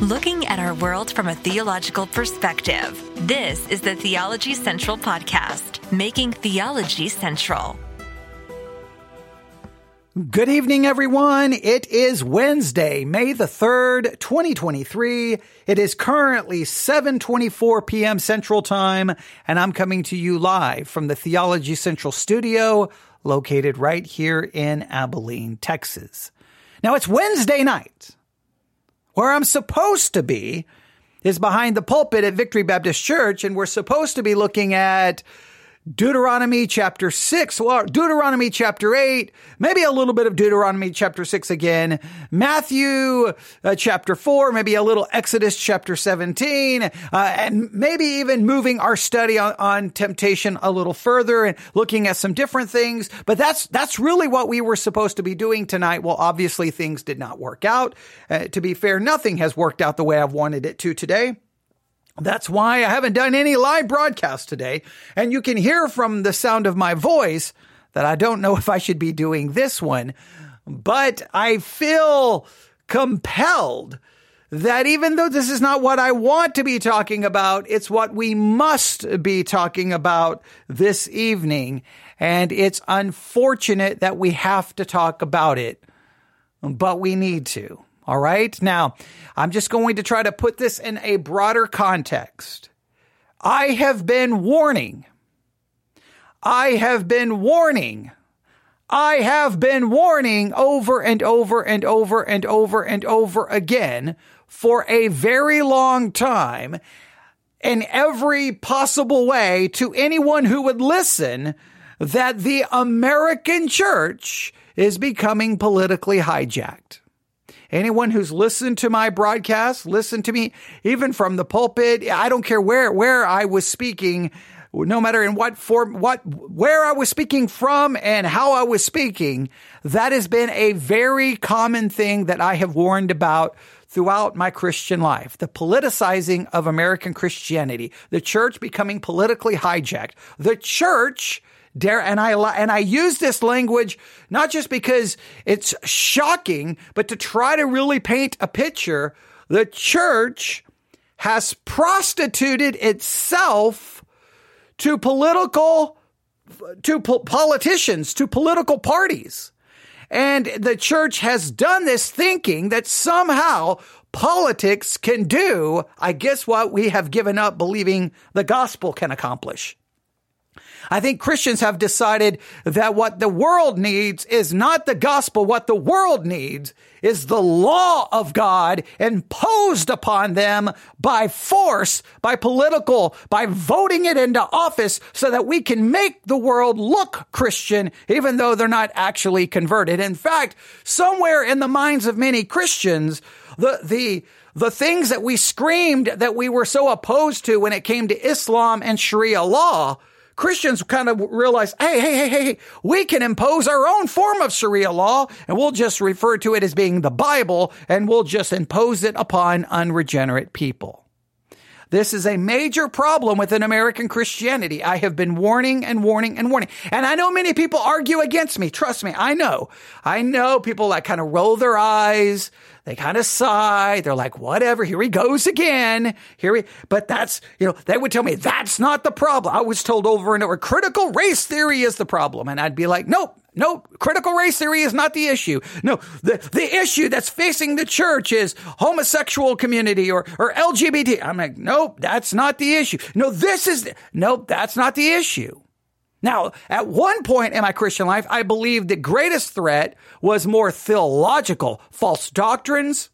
Looking at our world from a theological perspective, this is the Theology Central Podcast, making theology central. Good evening, everyone. It is Wednesday, May the 3rd, 2023. It is currently 7.24 p.m. Central Time, and I'm coming to you live from the Theology Central studio located right here in Abilene, Texas. Now, it's Wednesday night. Where I'm supposed to be is behind the pulpit at Victory Baptist Church, and we're supposed to be looking at Deuteronomy chapter 6, well, Deuteronomy chapter 8, maybe a little bit of Deuteronomy chapter 6 again, Matthew uh, chapter 4, maybe a little Exodus chapter 17, uh, and maybe even moving our study on, on temptation a little further and looking at some different things. But that's, that's really what we were supposed to be doing tonight. Well, obviously things did not work out. Uh, to be fair, nothing has worked out the way I've wanted it to today. That's why I haven't done any live broadcast today. And you can hear from the sound of my voice that I don't know if I should be doing this one, but I feel compelled that even though this is not what I want to be talking about, it's what we must be talking about this evening. And it's unfortunate that we have to talk about it, but we need to. All right. Now, I'm just going to try to put this in a broader context. I have been warning. I have been warning. I have been warning over and over and over and over and over again for a very long time in every possible way to anyone who would listen that the American church is becoming politically hijacked. Anyone who's listened to my broadcast, listened to me even from the pulpit. I don't care where, where I was speaking, no matter in what form, what, where I was speaking from and how I was speaking. That has been a very common thing that I have warned about throughout my Christian life. The politicizing of American Christianity, the church becoming politically hijacked, the church dare and I and I use this language not just because it's shocking, but to try to really paint a picture. The church has prostituted itself to political to po- politicians, to political parties. And the church has done this thinking that somehow politics can do, I guess what we have given up believing the gospel can accomplish. I think Christians have decided that what the world needs is not the gospel. What the world needs is the law of God imposed upon them by force, by political, by voting it into office so that we can make the world look Christian, even though they're not actually converted. In fact, somewhere in the minds of many Christians, the, the, the things that we screamed that we were so opposed to when it came to Islam and Sharia law, Christians kind of realize, hey, hey, hey, hey, we can impose our own form of Sharia law and we'll just refer to it as being the Bible and we'll just impose it upon unregenerate people. This is a major problem within American Christianity. I have been warning and warning and warning. And I know many people argue against me. Trust me, I know. I know people that kind of roll their eyes. They kind of sigh. They're like, whatever, here he goes again. Here he, but that's, you know, they would tell me that's not the problem. I was told over and over, critical race theory is the problem. And I'd be like, nope, nope, critical race theory is not the issue. No, the, the issue that's facing the church is homosexual community or, or LGBT. I'm like, nope, that's not the issue. No, this is, nope, that's not the issue. Now, at one point in my Christian life, I believed the greatest threat was more theological, false doctrines,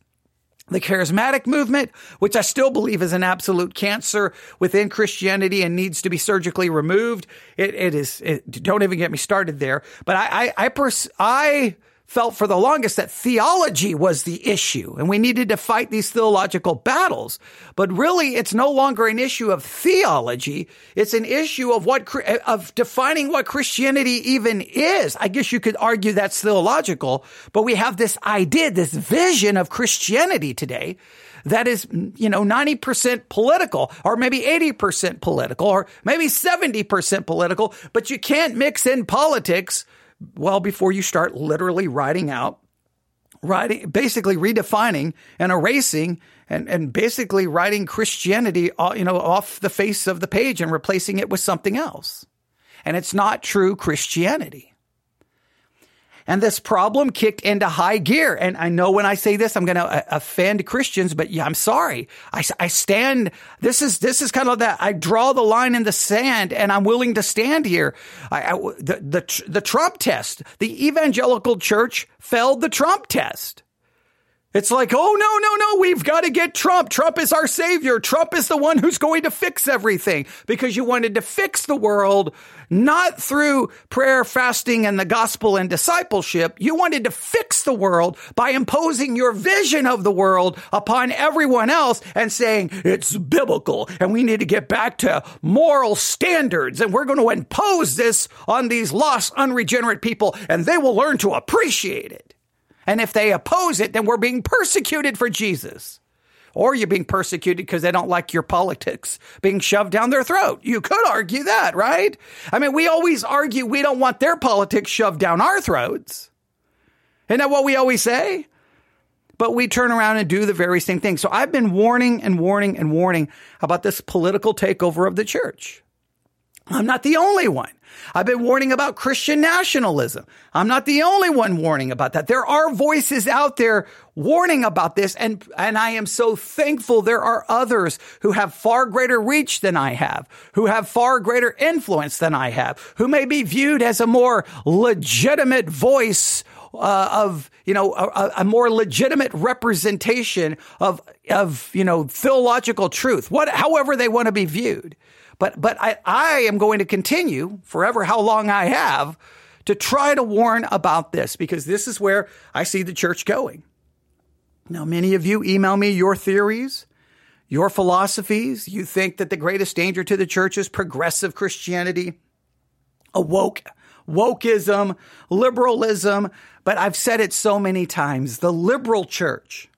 the charismatic movement, which I still believe is an absolute cancer within Christianity and needs to be surgically removed. it, it is, it, don't even get me started there. But I, I, I, pers- I felt for the longest that theology was the issue and we needed to fight these theological battles. But really, it's no longer an issue of theology. It's an issue of what, of defining what Christianity even is. I guess you could argue that's theological, but we have this idea, this vision of Christianity today that is, you know, 90% political or maybe 80% political or maybe 70% political, but you can't mix in politics well before you start literally writing out writing basically redefining and erasing and, and basically writing Christianity uh, you know off the face of the page and replacing it with something else. And it's not true Christianity. And this problem kicked into high gear. And I know when I say this, I'm going to uh, offend Christians, but yeah, I'm sorry. I, I stand. This is, this is kind of that. I draw the line in the sand and I'm willing to stand here. I, I, the, the, the Trump test, the evangelical church failed the Trump test. It's like, oh, no, no, no, we've got to get Trump. Trump is our savior. Trump is the one who's going to fix everything because you wanted to fix the world not through prayer, fasting, and the gospel and discipleship. You wanted to fix the world by imposing your vision of the world upon everyone else and saying it's biblical and we need to get back to moral standards and we're going to impose this on these lost, unregenerate people and they will learn to appreciate it. And if they oppose it, then we're being persecuted for Jesus. Or you're being persecuted because they don't like your politics being shoved down their throat. You could argue that, right? I mean, we always argue we don't want their politics shoved down our throats. Isn't that what we always say? But we turn around and do the very same thing. So I've been warning and warning and warning about this political takeover of the church. I'm not the only one. I've been warning about Christian nationalism. I'm not the only one warning about that. There are voices out there warning about this. And, and I am so thankful there are others who have far greater reach than I have, who have far greater influence than I have, who may be viewed as a more legitimate voice uh, of you know a, a, more legitimate representation of of you know theological truth, what however they want to be viewed. But, but I, I am going to continue forever, how long I have, to try to warn about this because this is where I see the church going. Now, many of you email me your theories, your philosophies. You think that the greatest danger to the church is progressive Christianity, a woke, wokeism, liberalism. But I've said it so many times. The liberal church,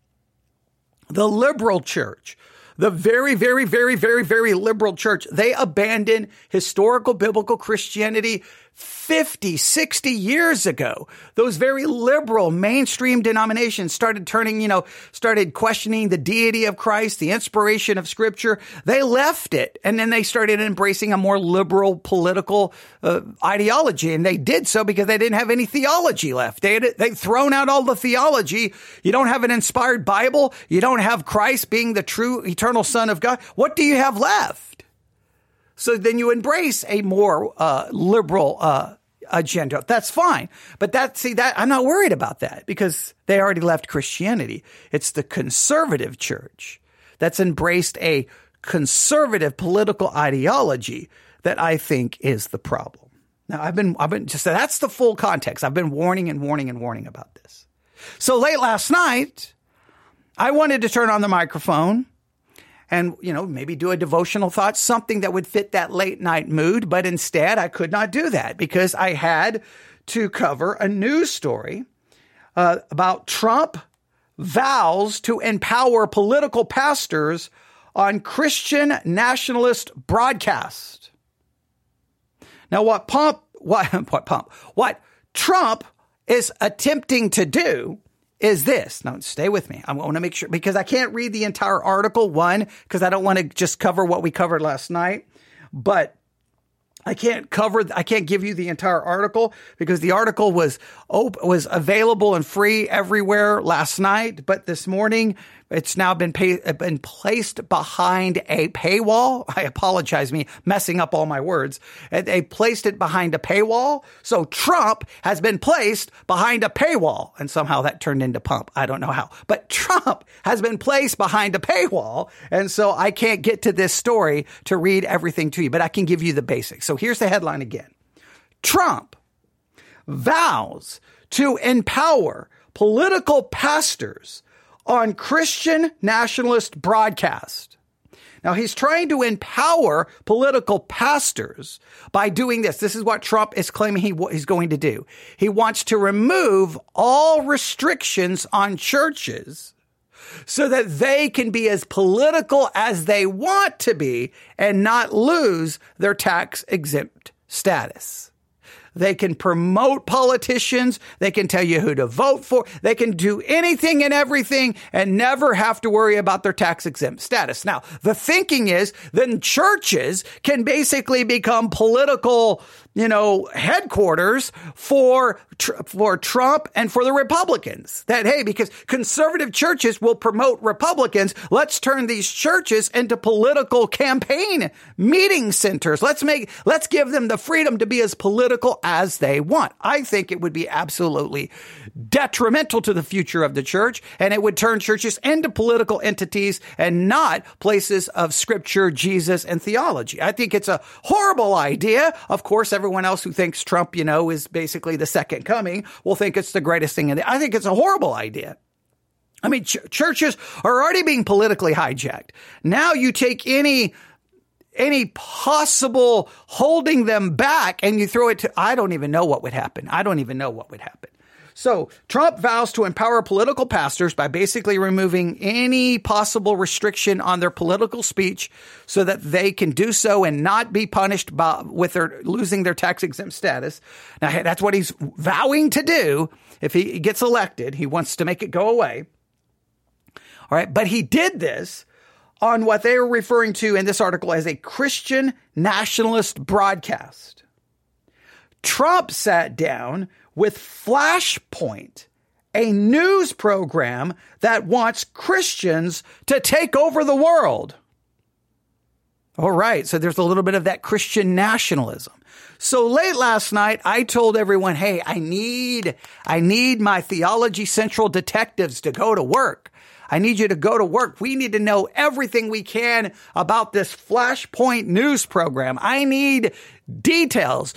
the liberal church the very, very, very, very, very liberal church, they abandon historical biblical Christianity 50, 60 years ago, those very liberal mainstream denominations started turning, you know, started questioning the deity of Christ, the inspiration of scripture. They left it and then they started embracing a more liberal political uh, ideology. And they did so because they didn't have any theology left. They had, they'd thrown out all the theology. You don't have an inspired Bible. You don't have Christ being the true eternal son of God. What do you have left? So then you embrace a more uh, liberal uh, agenda. That's fine. But that, see, that I'm not worried about that because they already left Christianity. It's the conservative church that's embraced a conservative political ideology that I think is the problem. Now, I've been, I've been just, that's the full context. I've been warning and warning and warning about this. So late last night, I wanted to turn on the microphone and, you know, maybe do a devotional thought, something that would fit that late night mood. But instead, I could not do that because I had to cover a news story uh, about Trump vows to empower political pastors on Christian nationalist broadcast. Now, what Pump, what, what Pump, what Trump is attempting to do is this. Now, stay with me. I want to make sure because I can't read the entire article, one, because I don't want to just cover what we covered last night, but I can't cover, I can't give you the entire article because the article was op- was available and free everywhere last night. But this morning, it's now been pay, uh, been placed behind a paywall. I apologize, me messing up all my words. Uh, they placed it behind a paywall. So Trump has been placed behind a paywall, and somehow that turned into pump. I don't know how, but Trump has been placed behind a paywall, and so I can't get to this story to read everything to you, but I can give you the basics. So here's the headline again: Trump vows to empower political pastors on Christian nationalist broadcast. Now he's trying to empower political pastors by doing this. This is what Trump is claiming he, he's going to do. He wants to remove all restrictions on churches so that they can be as political as they want to be and not lose their tax exempt status. They can promote politicians. They can tell you who to vote for. They can do anything and everything and never have to worry about their tax exempt status. Now, the thinking is then churches can basically become political, you know, headquarters for, for Trump and for the Republicans. That, hey, because conservative churches will promote Republicans, let's turn these churches into political campaign meeting centers. Let's make, let's give them the freedom to be as political as they want. I think it would be absolutely detrimental to the future of the church and it would turn churches into political entities and not places of scripture, Jesus, and theology. I think it's a horrible idea. Of course, everyone else who thinks Trump, you know, is basically the second coming will think it's the greatest thing. In the, I think it's a horrible idea. I mean, ch- churches are already being politically hijacked. Now you take any any possible holding them back and you throw it to, I don't even know what would happen. I don't even know what would happen. So Trump vows to empower political pastors by basically removing any possible restriction on their political speech so that they can do so and not be punished by, with their losing their tax exempt status. Now that's what he's vowing to do. If he gets elected, he wants to make it go away. All right. But he did this on what they were referring to in this article as a Christian nationalist broadcast. Trump sat down with Flashpoint, a news program that wants Christians to take over the world. All right, so there's a little bit of that Christian nationalism. So late last night, I told everyone, "Hey, I need I need my Theology Central detectives to go to work. I need you to go to work. We need to know everything we can about this Flashpoint news program. I need details.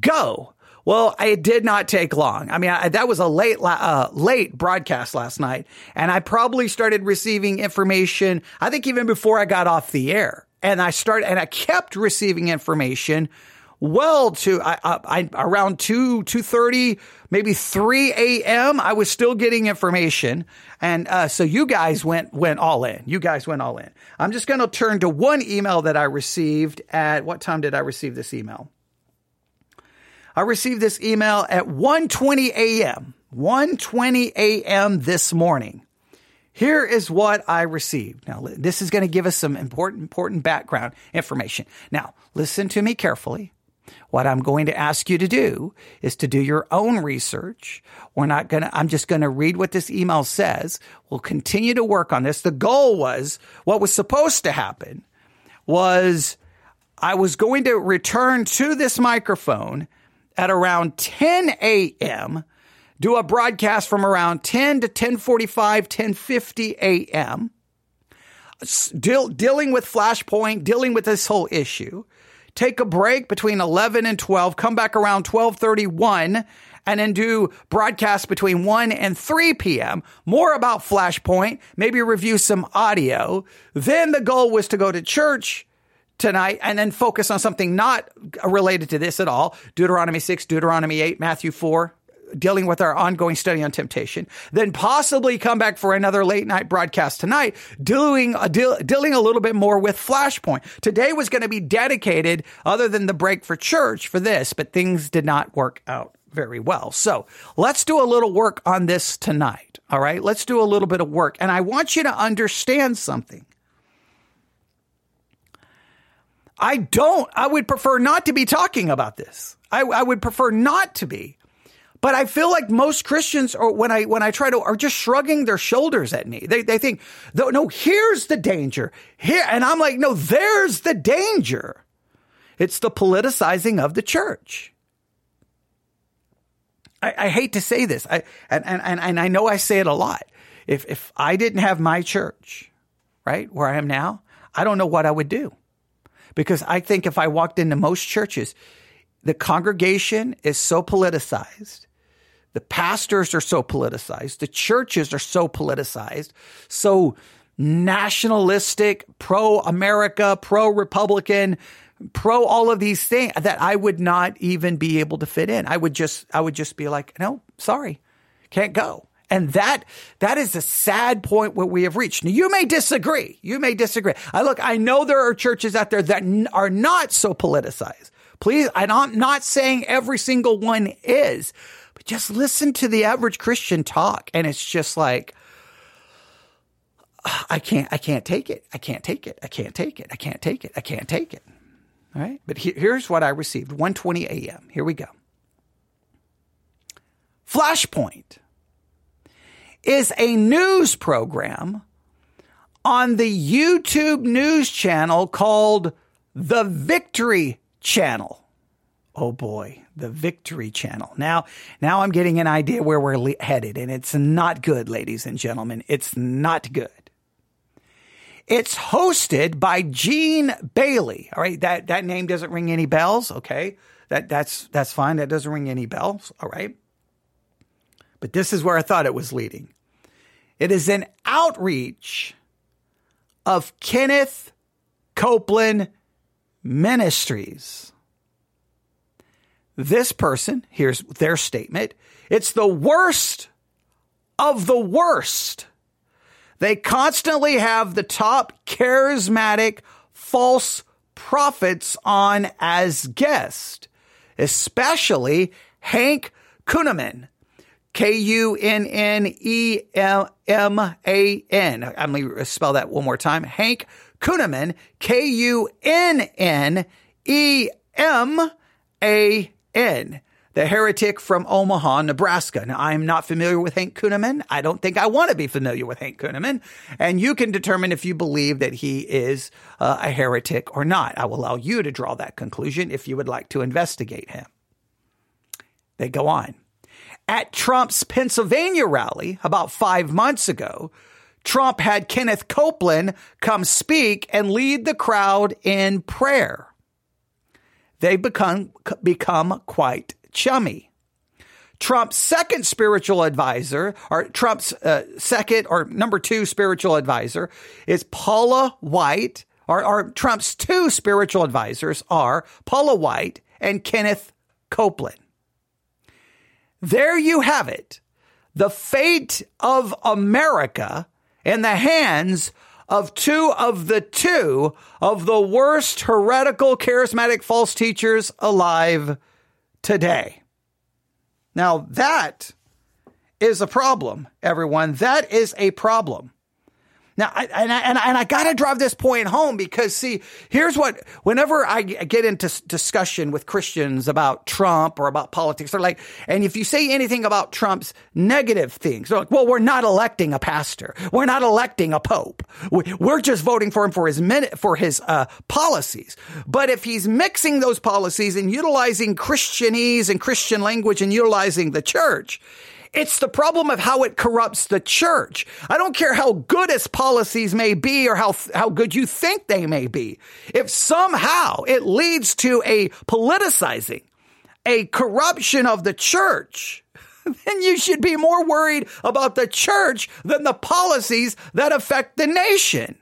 Go." Well, it did not take long. I mean, I, that was a late, uh, late broadcast last night, and I probably started receiving information. I think even before I got off the air, and I started, and I kept receiving information well to I, I, around 2 2.30 maybe 3 a.m i was still getting information and uh, so you guys went went all in you guys went all in i'm just going to turn to one email that i received at what time did i receive this email I received this email at 1:20 a.m. 1:20 a.m. this morning. Here is what I received. Now, this is going to give us some important important background information. Now, listen to me carefully. What I'm going to ask you to do is to do your own research. We're not going to, I'm just going to read what this email says. We'll continue to work on this. The goal was what was supposed to happen was I was going to return to this microphone at around 10 a.m., do a broadcast from around 10 to 1045, 1050 a.m., deal, dealing with Flashpoint, dealing with this whole issue. Take a break between 11 and 12, come back around 1231, and then do broadcasts between 1 and 3 p.m. More about Flashpoint, maybe review some audio. Then the goal was to go to church tonight and then focus on something not related to this at all Deuteronomy 6, Deuteronomy 8, Matthew 4, dealing with our ongoing study on temptation, then possibly come back for another late night broadcast tonight, doing a, deal, dealing a little bit more with Flashpoint. Today was going to be dedicated, other than the break for church, for this, but things did not work out very well. So let's do a little work on this tonight. All right. Let's do a little bit of work. And I want you to understand something. I don't, I would prefer not to be talking about this. I, I would prefer not to be. But I feel like most Christians, or when I when I try to, are just shrugging their shoulders at me. They they think, no, here's the danger here, and I'm like, no, there's the danger. It's the politicizing of the church. I, I hate to say this, I and, and and I know I say it a lot. If if I didn't have my church, right where I am now, I don't know what I would do, because I think if I walked into most churches, the congregation is so politicized the pastors are so politicized. The churches are so politicized, so nationalistic, pro America, pro Republican, pro all of these things that I would not even be able to fit in. I would just, I would just be like, no, sorry, can't go. And that, that is a sad point where we have reached. Now, you may disagree. You may disagree. I look, I know there are churches out there that n- are not so politicized. Please, I'm not saying every single one is, but just listen to the average Christian talk. And it's just like, I can't, I can't take it. I can't take it. I can't take it. I can't take it. I can't take it. All right. But he, here's what I received 1:20 a.m. Here we go. Flashpoint is a news program on the YouTube news channel called The Victory Channel. Oh boy the Victory Channel. Now, now I'm getting an idea where we're le- headed, and it's not good, ladies and gentlemen. It's not good. It's hosted by Gene Bailey. All right, that that name doesn't ring any bells. Okay, that that's that's fine. That doesn't ring any bells. All right, but this is where I thought it was leading. It is an outreach of Kenneth Copeland Ministries this person, here's their statement it's the worst of the worst. They constantly have the top charismatic false prophets on as guest, especially Hank Kunneman. K U N N E M A N. I'm going to spell that one more time. Hank Kunneman, K U N N E M A N, the heretic from Omaha, Nebraska. Now, I'm not familiar with Hank Kunneman. I don't think I want to be familiar with Hank Kunneman. And you can determine if you believe that he is uh, a heretic or not. I will allow you to draw that conclusion if you would like to investigate him. They go on. At Trump's Pennsylvania rally about five months ago, Trump had Kenneth Copeland come speak and lead the crowd in prayer they become, become quite chummy. Trump's second spiritual advisor, or Trump's uh, second or number two spiritual advisor, is Paula White, or, or Trump's two spiritual advisors are Paula White and Kenneth Copeland. There you have it. The fate of America in the hands of two of the two of the worst heretical charismatic false teachers alive today. Now that is a problem, everyone. That is a problem. Now, I, and I, and I, and I got to drive this point home because see, here's what, whenever I get into discussion with Christians about Trump or about politics, they're like, and if you say anything about Trump's negative things, they're like, well, we're not electing a pastor. We're not electing a pope. We're just voting for him for his minute, for his, uh, policies. But if he's mixing those policies and utilizing Christianese and Christian language and utilizing the church, it's the problem of how it corrupts the church. I don't care how good its policies may be or how, how good you think they may be. If somehow it leads to a politicizing, a corruption of the church, then you should be more worried about the church than the policies that affect the nation.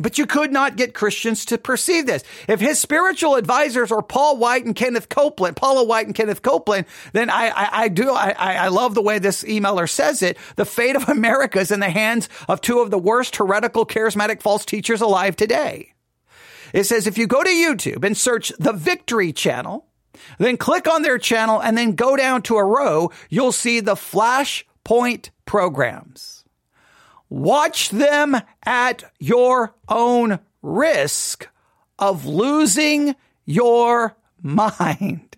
But you could not get Christians to perceive this. If his spiritual advisors are Paul White and Kenneth Copeland, Paula White and Kenneth Copeland, then I, I, I do, I, I love the way this emailer says it. The fate of America is in the hands of two of the worst heretical, charismatic, false teachers alive today. It says if you go to YouTube and search the Victory Channel, then click on their channel and then go down to a row, you'll see the Flashpoint programs. Watch them at your own risk of losing your mind.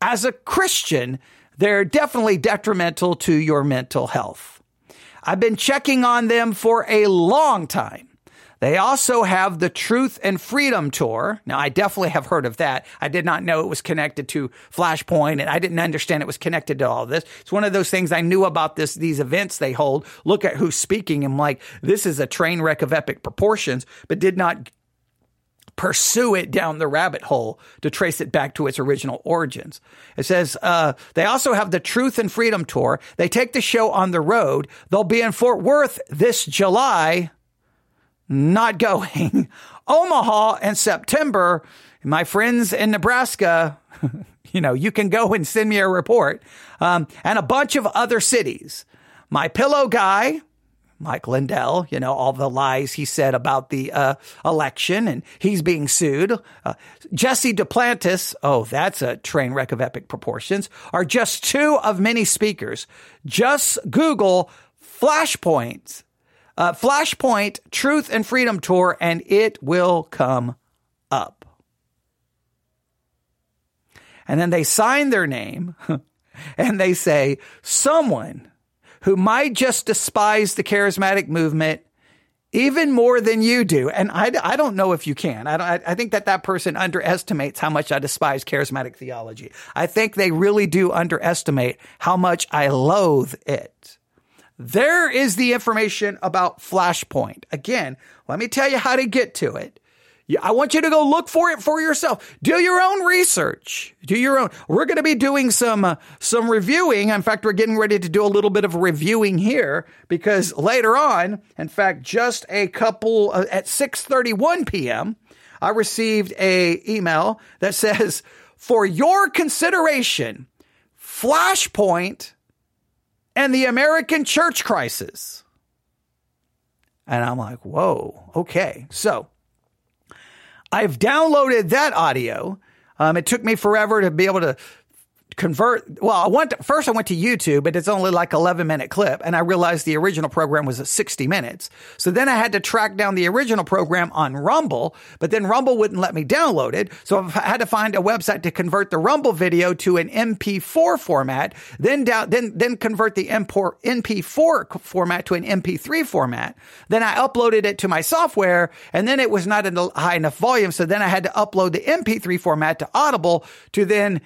As a Christian, they're definitely detrimental to your mental health. I've been checking on them for a long time. They also have the Truth and Freedom Tour. Now, I definitely have heard of that. I did not know it was connected to Flashpoint and I didn't understand it was connected to all this. It's one of those things I knew about this, these events they hold. Look at who's speaking. I'm like, this is a train wreck of epic proportions, but did not pursue it down the rabbit hole to trace it back to its original origins. It says uh, they also have the Truth and Freedom Tour. They take the show on the road. They'll be in Fort Worth this July not going. Omaha in September. My friends in Nebraska, you know, you can go and send me a report. Um, and a bunch of other cities. My pillow guy, Mike Lindell, you know, all the lies he said about the uh, election and he's being sued. Uh, Jesse Duplantis, oh, that's a train wreck of epic proportions, are just two of many speakers. Just Google flashpoints uh, Flashpoint Truth and Freedom Tour, and it will come up. And then they sign their name and they say, someone who might just despise the charismatic movement even more than you do. And I, I don't know if you can. I, I think that that person underestimates how much I despise charismatic theology. I think they really do underestimate how much I loathe it. There is the information about Flashpoint. Again, let me tell you how to get to it. I want you to go look for it for yourself. Do your own research. Do your own. We're going to be doing some uh, some reviewing. In fact, we're getting ready to do a little bit of reviewing here because later on, in fact, just a couple uh, at 6:31 p.m., I received a email that says, "For your consideration, Flashpoint and the American church crisis. And I'm like, whoa, okay. So I've downloaded that audio. Um, it took me forever to be able to convert. Well, I went to, first I went to YouTube, but it's only like 11 minute clip. And I realized the original program was at 60 minutes. So then I had to track down the original program on Rumble, but then Rumble wouldn't let me download it. So I had to find a website to convert the Rumble video to an MP4 format, then down, then, then convert the import MP4 format to an MP3 format. Then I uploaded it to my software and then it was not in a high enough volume. So then I had to upload the MP3 format to Audible to then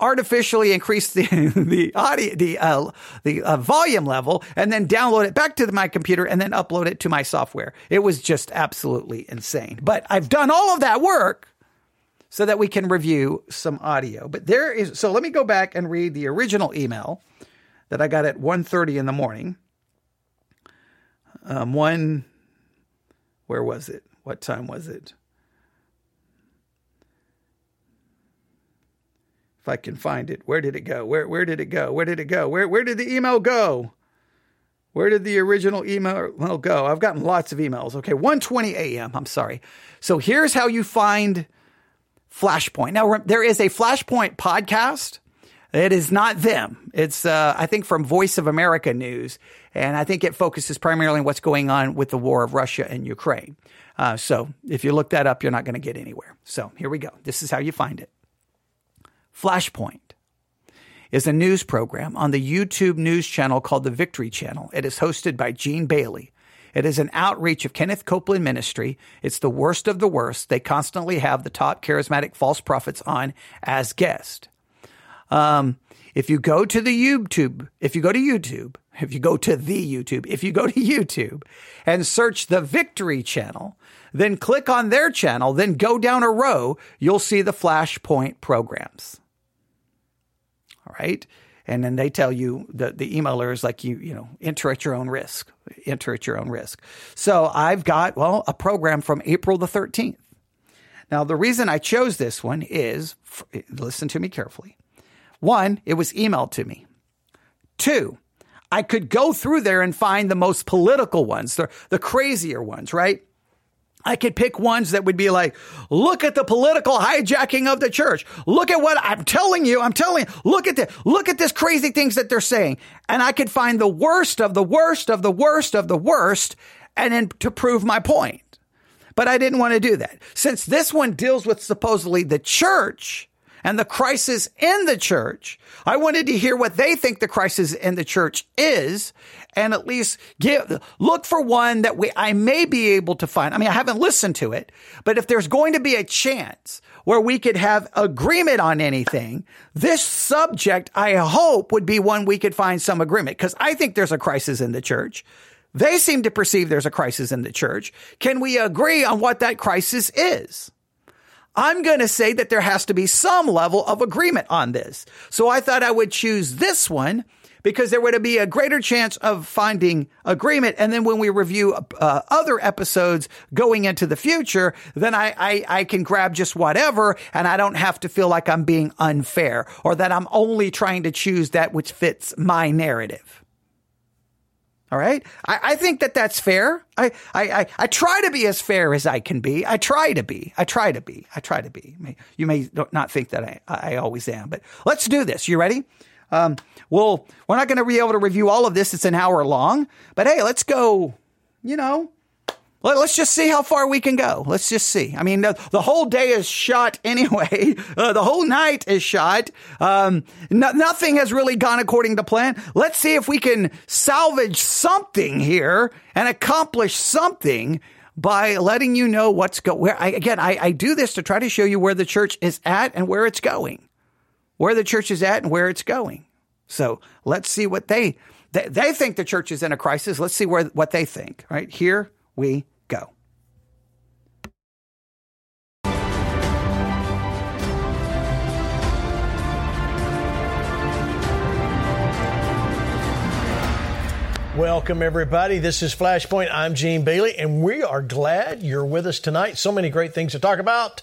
artificially increase the the audio the uh, the uh, volume level and then download it back to my computer and then upload it to my software. It was just absolutely insane. But I've done all of that work so that we can review some audio. But there is so let me go back and read the original email that I got at 1:30 in the morning. Um, one where was it? What time was it? If I can find it. Where did it go? Where where did it go? Where did it go? Where where did the email go? Where did the original email go? I've gotten lots of emails. Okay, 1:20 a.m. I'm sorry. So here's how you find Flashpoint. Now there is a Flashpoint podcast. It is not them. It's uh, I think from Voice of America News, and I think it focuses primarily on what's going on with the war of Russia and Ukraine. Uh, so if you look that up, you're not going to get anywhere. So here we go. This is how you find it. Flashpoint is a news program on the YouTube news channel called the Victory Channel. It is hosted by Gene Bailey. It is an outreach of Kenneth Copeland Ministry. It's the worst of the worst. They constantly have the top charismatic false prophets on as guests. Um, if you go to the YouTube, if you go to YouTube, if you go to the YouTube, if you go to YouTube and search the Victory Channel, then click on their channel, then go down a row, you'll see the Flashpoint programs. Right. And then they tell you the, the emailer is like you, you know, enter at your own risk, enter at your own risk. So I've got, well, a program from April the 13th. Now, the reason I chose this one is listen to me carefully. One, it was emailed to me. Two, I could go through there and find the most political ones, the, the crazier ones, right? I could pick ones that would be like, look at the political hijacking of the church. Look at what I'm telling you. I'm telling you. Look at this. Look at this crazy things that they're saying. And I could find the worst of the worst of the worst of the worst and then to prove my point. But I didn't want to do that. Since this one deals with supposedly the church and the crisis in the church, I wanted to hear what they think the crisis in the church is and at least give, look for one that we, I may be able to find. I mean, I haven't listened to it, but if there's going to be a chance where we could have agreement on anything, this subject, I hope would be one we could find some agreement because I think there's a crisis in the church. They seem to perceive there's a crisis in the church. Can we agree on what that crisis is? I'm going to say that there has to be some level of agreement on this. So I thought I would choose this one because there would be a greater chance of finding agreement. And then when we review uh, other episodes going into the future, then I, I, I can grab just whatever and I don't have to feel like I'm being unfair or that I'm only trying to choose that which fits my narrative. All right. I, I think that that's fair. I, I, I, I, try to be as fair as I can be. I try to be. I try to be. I try to be. You may not think that I, I always am, but let's do this. You ready? Um, well, we're not going to be able to review all of this. It's an hour long, but hey, let's go, you know, let, us just see how far we can go. Let's just see. I mean, the, the whole day is shot anyway. Uh, the whole night is shot. Um, no, nothing has really gone according to plan. Let's see if we can salvage something here and accomplish something by letting you know what's going. where I, again I, I do this to try to show you where the church is at and where it's going where the church is at and where it's going so let's see what they they, they think the church is in a crisis let's see where what they think right here we go. Welcome, everybody. This is Flashpoint. I'm Gene Bailey, and we are glad you're with us tonight. So many great things to talk about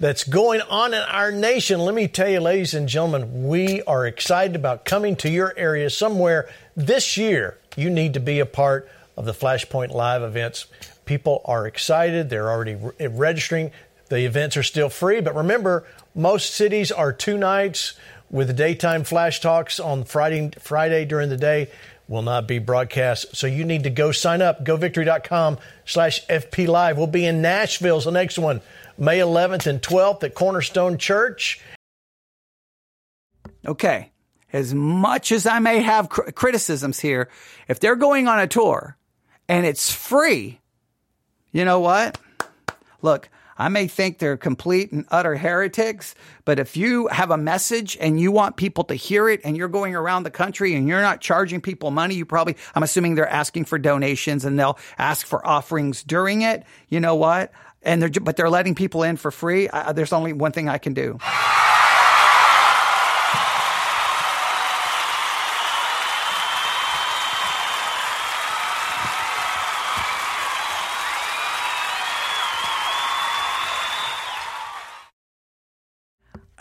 that's going on in our nation. Let me tell you, ladies and gentlemen, we are excited about coming to your area somewhere this year. You need to be a part of the Flashpoint Live events. People are excited. They're already re- eh, registering. The events are still free, but remember, most cities are two nights with daytime flash talks on Friday Friday during the day will not be broadcast. So you need to go sign up. GoVictory.com slash FP Live. We'll be in Nashville. the next one, May 11th and 12th at Cornerstone Church. Okay. As much as I may have cr- criticisms here, if they're going on a tour and it's free, you know what? Look, I may think they're complete and utter heretics, but if you have a message and you want people to hear it and you're going around the country and you're not charging people money, you probably, I'm assuming they're asking for donations and they'll ask for offerings during it. You know what? And they're, but they're letting people in for free. I, there's only one thing I can do.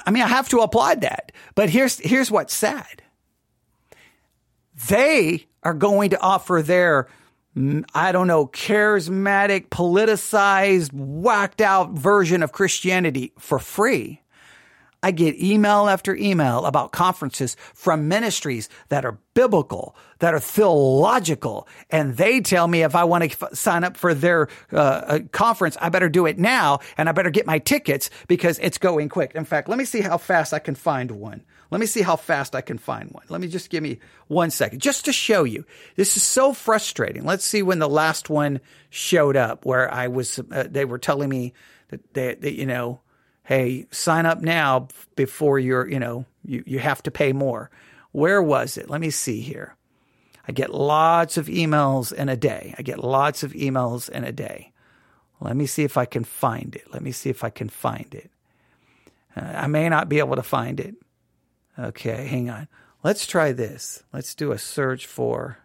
I mean, I have to applaud that. But here's, here's what's sad. They are going to offer their, mm, I don't know, charismatic, politicized, whacked out version of Christianity for free. I get email after email about conferences from ministries that are biblical, that are theological. And they tell me if I want to f- sign up for their uh, uh, conference, I better do it now and I better get my tickets because it's going quick. In fact, let me see how fast I can find one. Let me see how fast I can find one. Let me just give me one second just to show you. This is so frustrating. Let's see when the last one showed up where I was, uh, they were telling me that, they, that, you know, hey, sign up now before you're, you know, you, you have to pay more. Where was it? Let me see here. I get lots of emails in a day. I get lots of emails in a day. Let me see if I can find it. Let me see if I can find it. Uh, I may not be able to find it. Okay, hang on. Let's try this. Let's do a search for.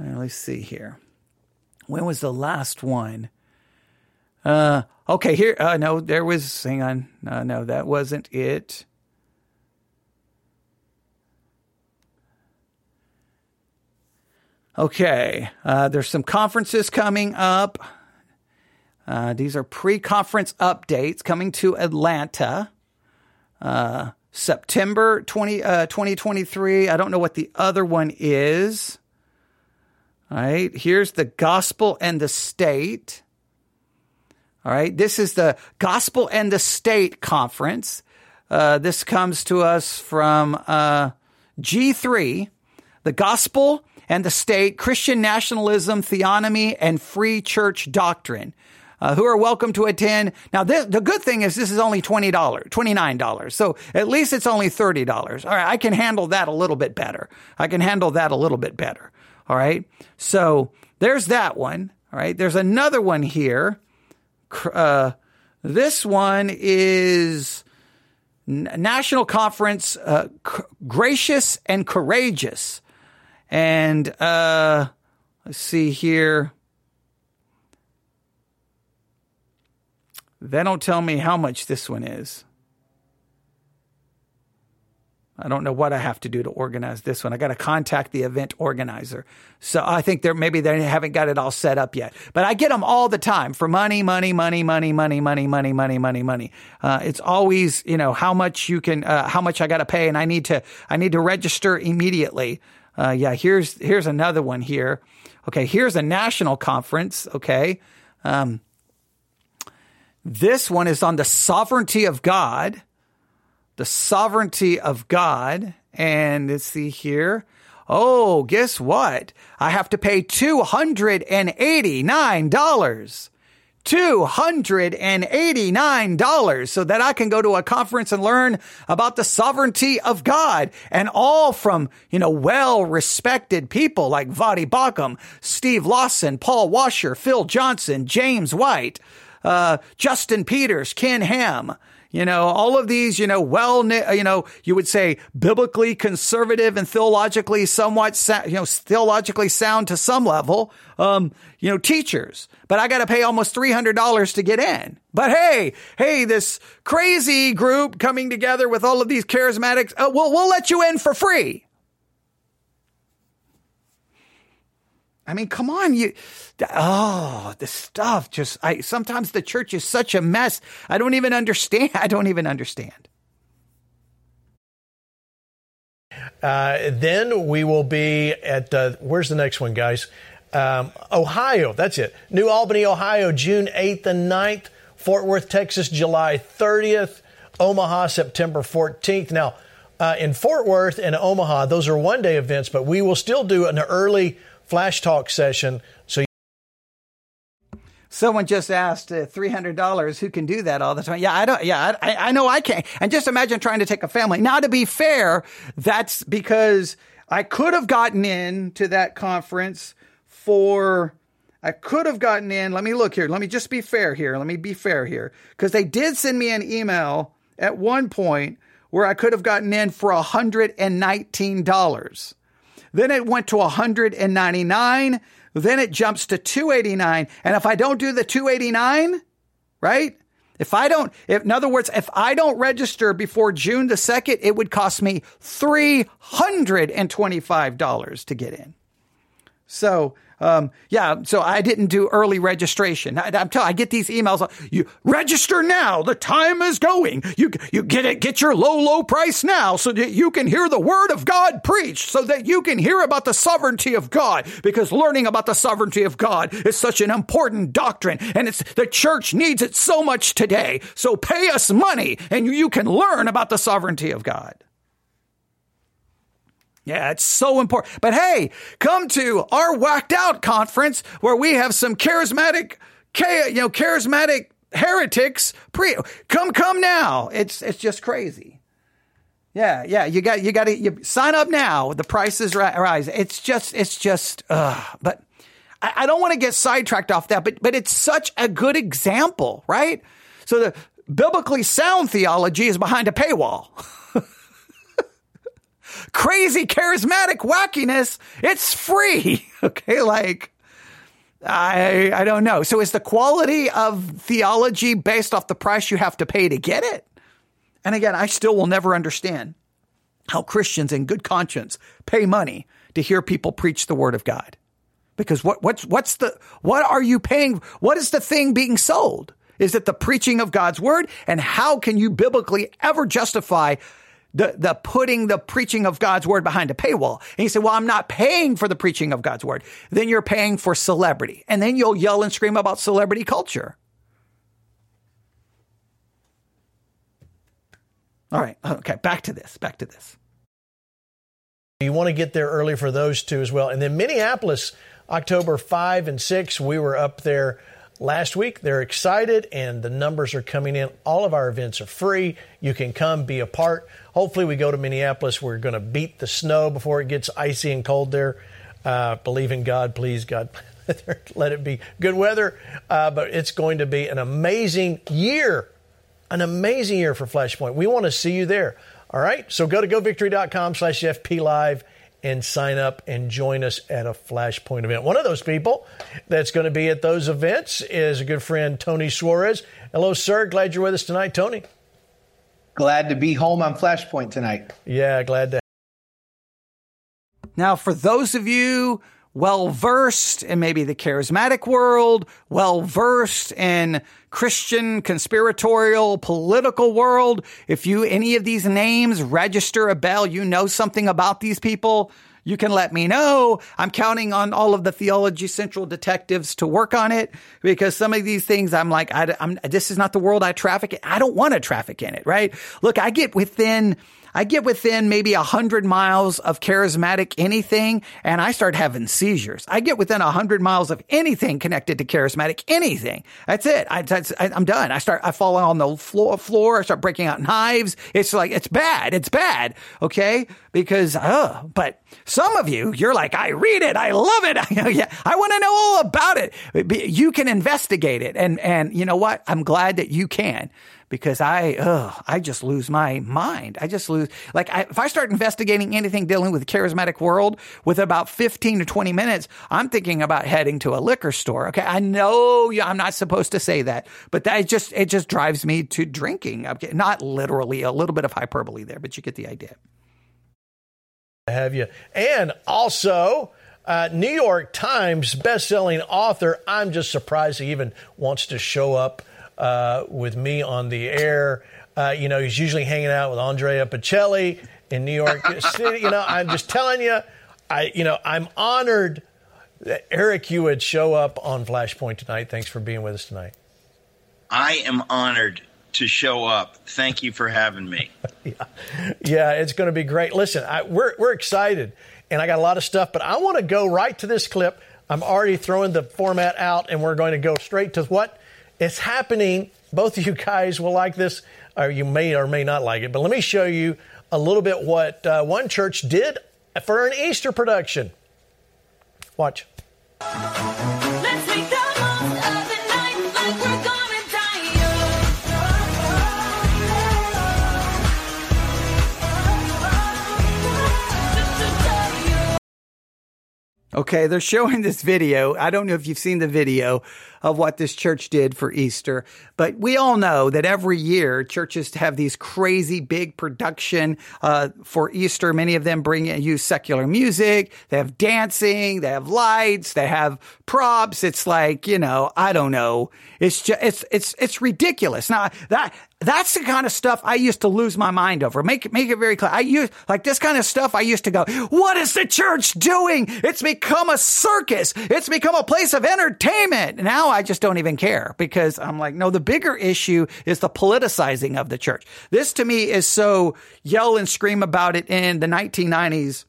Uh, let's see here. When was the last one? Uh, okay, here. Uh, no, there was. Hang on. No, no, that wasn't it. Okay, uh, there's some conferences coming up. Uh, these are pre-conference updates coming to Atlanta. Uh, September 20, uh, 2023. I don't know what the other one is. All right, here's the gospel and the state. All right, this is the gospel and the state conference. Uh, this comes to us from uh, G3, the gospel and the state, Christian nationalism, theonomy, and free church doctrine. Uh, who are welcome to attend. Now, the good thing is this is only $20, $29. So at least it's only $30. All right. I can handle that a little bit better. I can handle that a little bit better. All right. So there's that one. All right. There's another one here. Uh, this one is National Conference uh, C- Gracious and Courageous. And uh, let's see here. They don't tell me how much this one is. I don't know what I have to do to organize this one. I got to contact the event organizer. So I think they're maybe they haven't got it all set up yet. But I get them all the time for money, money, money, money, money, money, money, money, money, money. Uh, it's always you know how much you can, uh, how much I got to pay, and I need to I need to register immediately. Uh, yeah, here's here's another one here. Okay, here's a national conference. Okay. Um, this one is on the sovereignty of God. The sovereignty of God. And let's see here. Oh, guess what? I have to pay $289. $289 so that I can go to a conference and learn about the sovereignty of God and all from, you know, well respected people like Voddie Baucham, Steve Lawson, Paul Washer, Phil Johnson, James White, uh, Justin Peters, Ken Ham, you know, all of these, you know, well, you know, you would say biblically conservative and theologically somewhat, you know, theologically sound to some level, um, you know, teachers. But I got to pay almost $300 to get in. But hey, hey, this crazy group coming together with all of these charismatics, uh, we'll, we'll let you in for free. I mean, come on, you, oh, the stuff just, I, sometimes the church is such a mess. I don't even understand. I don't even understand. Uh, then we will be at, uh, where's the next one, guys? Um, Ohio, that's it. New Albany, Ohio, June 8th and 9th. Fort Worth, Texas, July 30th. Omaha, September 14th. Now, uh, in Fort Worth and Omaha, those are one day events, but we will still do an early flash talk session. So Someone just asked uh, three hundred dollars. Who can do that all the time? Yeah, I don't. Yeah, I, I know I can't. And just imagine trying to take a family. Now, to be fair, that's because I could have gotten in to that conference for. I could have gotten in. Let me look here. Let me just be fair here. Let me be fair here because they did send me an email at one point where I could have gotten in for hundred and nineteen dollars. Then it went to 199. Then it jumps to 289. And if I don't do the 289, right? If I don't, if, in other words, if I don't register before June the 2nd, it would cost me $325 to get in. So um, yeah, so I didn't do early registration. I, am telling, I get these emails. You register now. The time is going. You you get it. Get your low low price now, so that you can hear the word of God preached, so that you can hear about the sovereignty of God. Because learning about the sovereignty of God is such an important doctrine, and it's the church needs it so much today. So pay us money, and you, you can learn about the sovereignty of God. Yeah, it's so important. But hey, come to our whacked out conference where we have some charismatic, you know, charismatic heretics. Pre, come, come now. It's it's just crazy. Yeah, yeah. You got you got to you sign up now. The prices rise. It's just it's just. Uh, but I, I don't want to get sidetracked off that. But but it's such a good example, right? So the biblically sound theology is behind a paywall. crazy charismatic wackiness, it's free. Okay, like I I don't know. So is the quality of theology based off the price you have to pay to get it? And again, I still will never understand how Christians in good conscience pay money to hear people preach the word of God. Because what, what's, what's the, what are you paying? What is the thing being sold? Is it the preaching of God's word? And how can you biblically ever justify the, the putting the preaching of God's word behind a paywall? And you say, well, I'm not paying for the preaching of God's word. Then you're paying for celebrity. And then you'll yell and scream about celebrity culture. All right. Okay. Back to this. Back to this. You want to get there early for those two as well. And then Minneapolis, October 5 and 6, we were up there last week. They're excited and the numbers are coming in. All of our events are free. You can come be a part. Hopefully, we go to Minneapolis. We're going to beat the snow before it gets icy and cold there. Uh, believe in God, please, God. Let it be good weather. Uh, but it's going to be an amazing year. An amazing year for Flashpoint. We want to see you there. All right. So go to govictory.com slash FP Live and sign up and join us at a Flashpoint event. One of those people that's going to be at those events is a good friend, Tony Suarez. Hello, sir. Glad you're with us tonight, Tony. Glad to be home on Flashpoint tonight. Yeah, glad to. Now, for those of you well versed in maybe the charismatic world, well versed in Christian conspiratorial political world. If you, any of these names register a bell, you know something about these people. You can let me know. I'm counting on all of the Theology Central detectives to work on it because some of these things I'm like, I, am this is not the world I traffic in. I don't want to traffic in it, right? Look, I get within I get within maybe a hundred miles of charismatic anything and I start having seizures. I get within a hundred miles of anything connected to charismatic anything. That's it. I, am done. I start, I fall on the floor, floor. I start breaking out knives. It's like, it's bad. It's bad. Okay. Because, uh, but some of you, you're like, I read it. I love it. yeah, I want to know all about it. You can investigate it. And, and you know what? I'm glad that you can because I, ugh, I just lose my mind. I just lose, like, I, if I start investigating anything dealing with the charismatic world with about 15 to 20 minutes, I'm thinking about heading to a liquor store. Okay. I know I'm not supposed to say that, but that just, it just drives me to drinking. Not literally a little bit of hyperbole there, but you get the idea. Have you? And also, uh, New York Times best-selling author. I'm just surprised he even wants to show up uh, with me on the air. Uh, you know, he's usually hanging out with Andrea Bocelli in New York City. You know, I'm just telling you, I, you know, I'm honored that Eric, you would show up on Flashpoint tonight. Thanks for being with us tonight. I am honored to show up. Thank you for having me. yeah. yeah, it's going to be great. Listen, I, we're we're excited, and I got a lot of stuff, but I want to go right to this clip. I'm already throwing the format out, and we're going to go straight to what it's happening. Both of you guys will like this, or you may or may not like it. But let me show you a little bit what uh, one church did for an Easter production. Watch. Okay, they're showing this video. I don't know if you've seen the video of what this church did for Easter, but we all know that every year churches have these crazy big production uh, for Easter. Many of them bring in, use secular music. They have dancing. They have lights. They have props. It's like you know, I don't know. It's just it's it's it's ridiculous. Now that that's the kind of stuff I used to lose my mind over. Make make it very clear. I used like this kind of stuff. I used to go, "What is the church doing? It's become a circus. It's become a place of entertainment." Now I just don't even care because I'm like, no. The bigger issue is the politicizing of the church. This to me is so yell and scream about it in the 1990s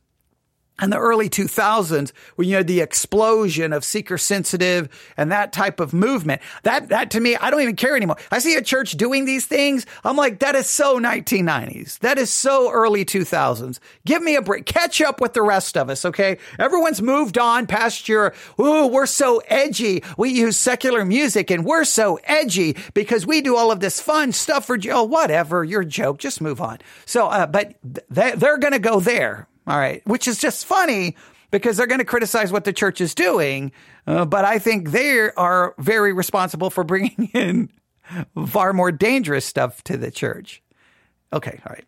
in the early 2000s when you had the explosion of seeker sensitive and that type of movement that that to me i don't even care anymore. I see a church doing these things i'm like that is so 1990s that is so early 2000s give me a break. Catch up with the rest of us okay? Everyone's moved on past your ooh we're so edgy. We use secular music and we're so edgy because we do all of this fun stuff for oh whatever. Your joke. Just move on. So uh, but they, they're gonna go there all right, which is just funny because they're going to criticize what the church is doing. Uh, but I think they are very responsible for bringing in far more dangerous stuff to the church. Okay, all right.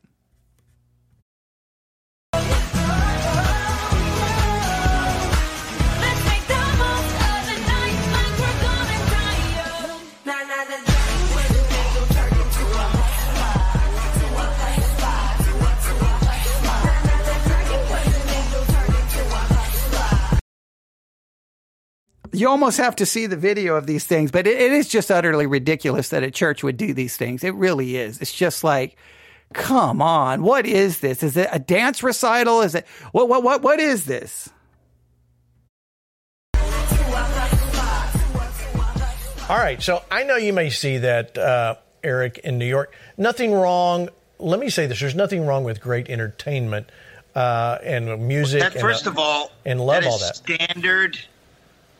You almost have to see the video of these things, but it, it is just utterly ridiculous that a church would do these things. It really is. It's just like, come on, what is this? Is it a dance recital? Is it what? What? What? What is this? All right, so I know you may see that, uh, Eric, in New York. Nothing wrong. Let me say this: there's nothing wrong with great entertainment uh, and music. That, and, first uh, of all, and love that is all that. standard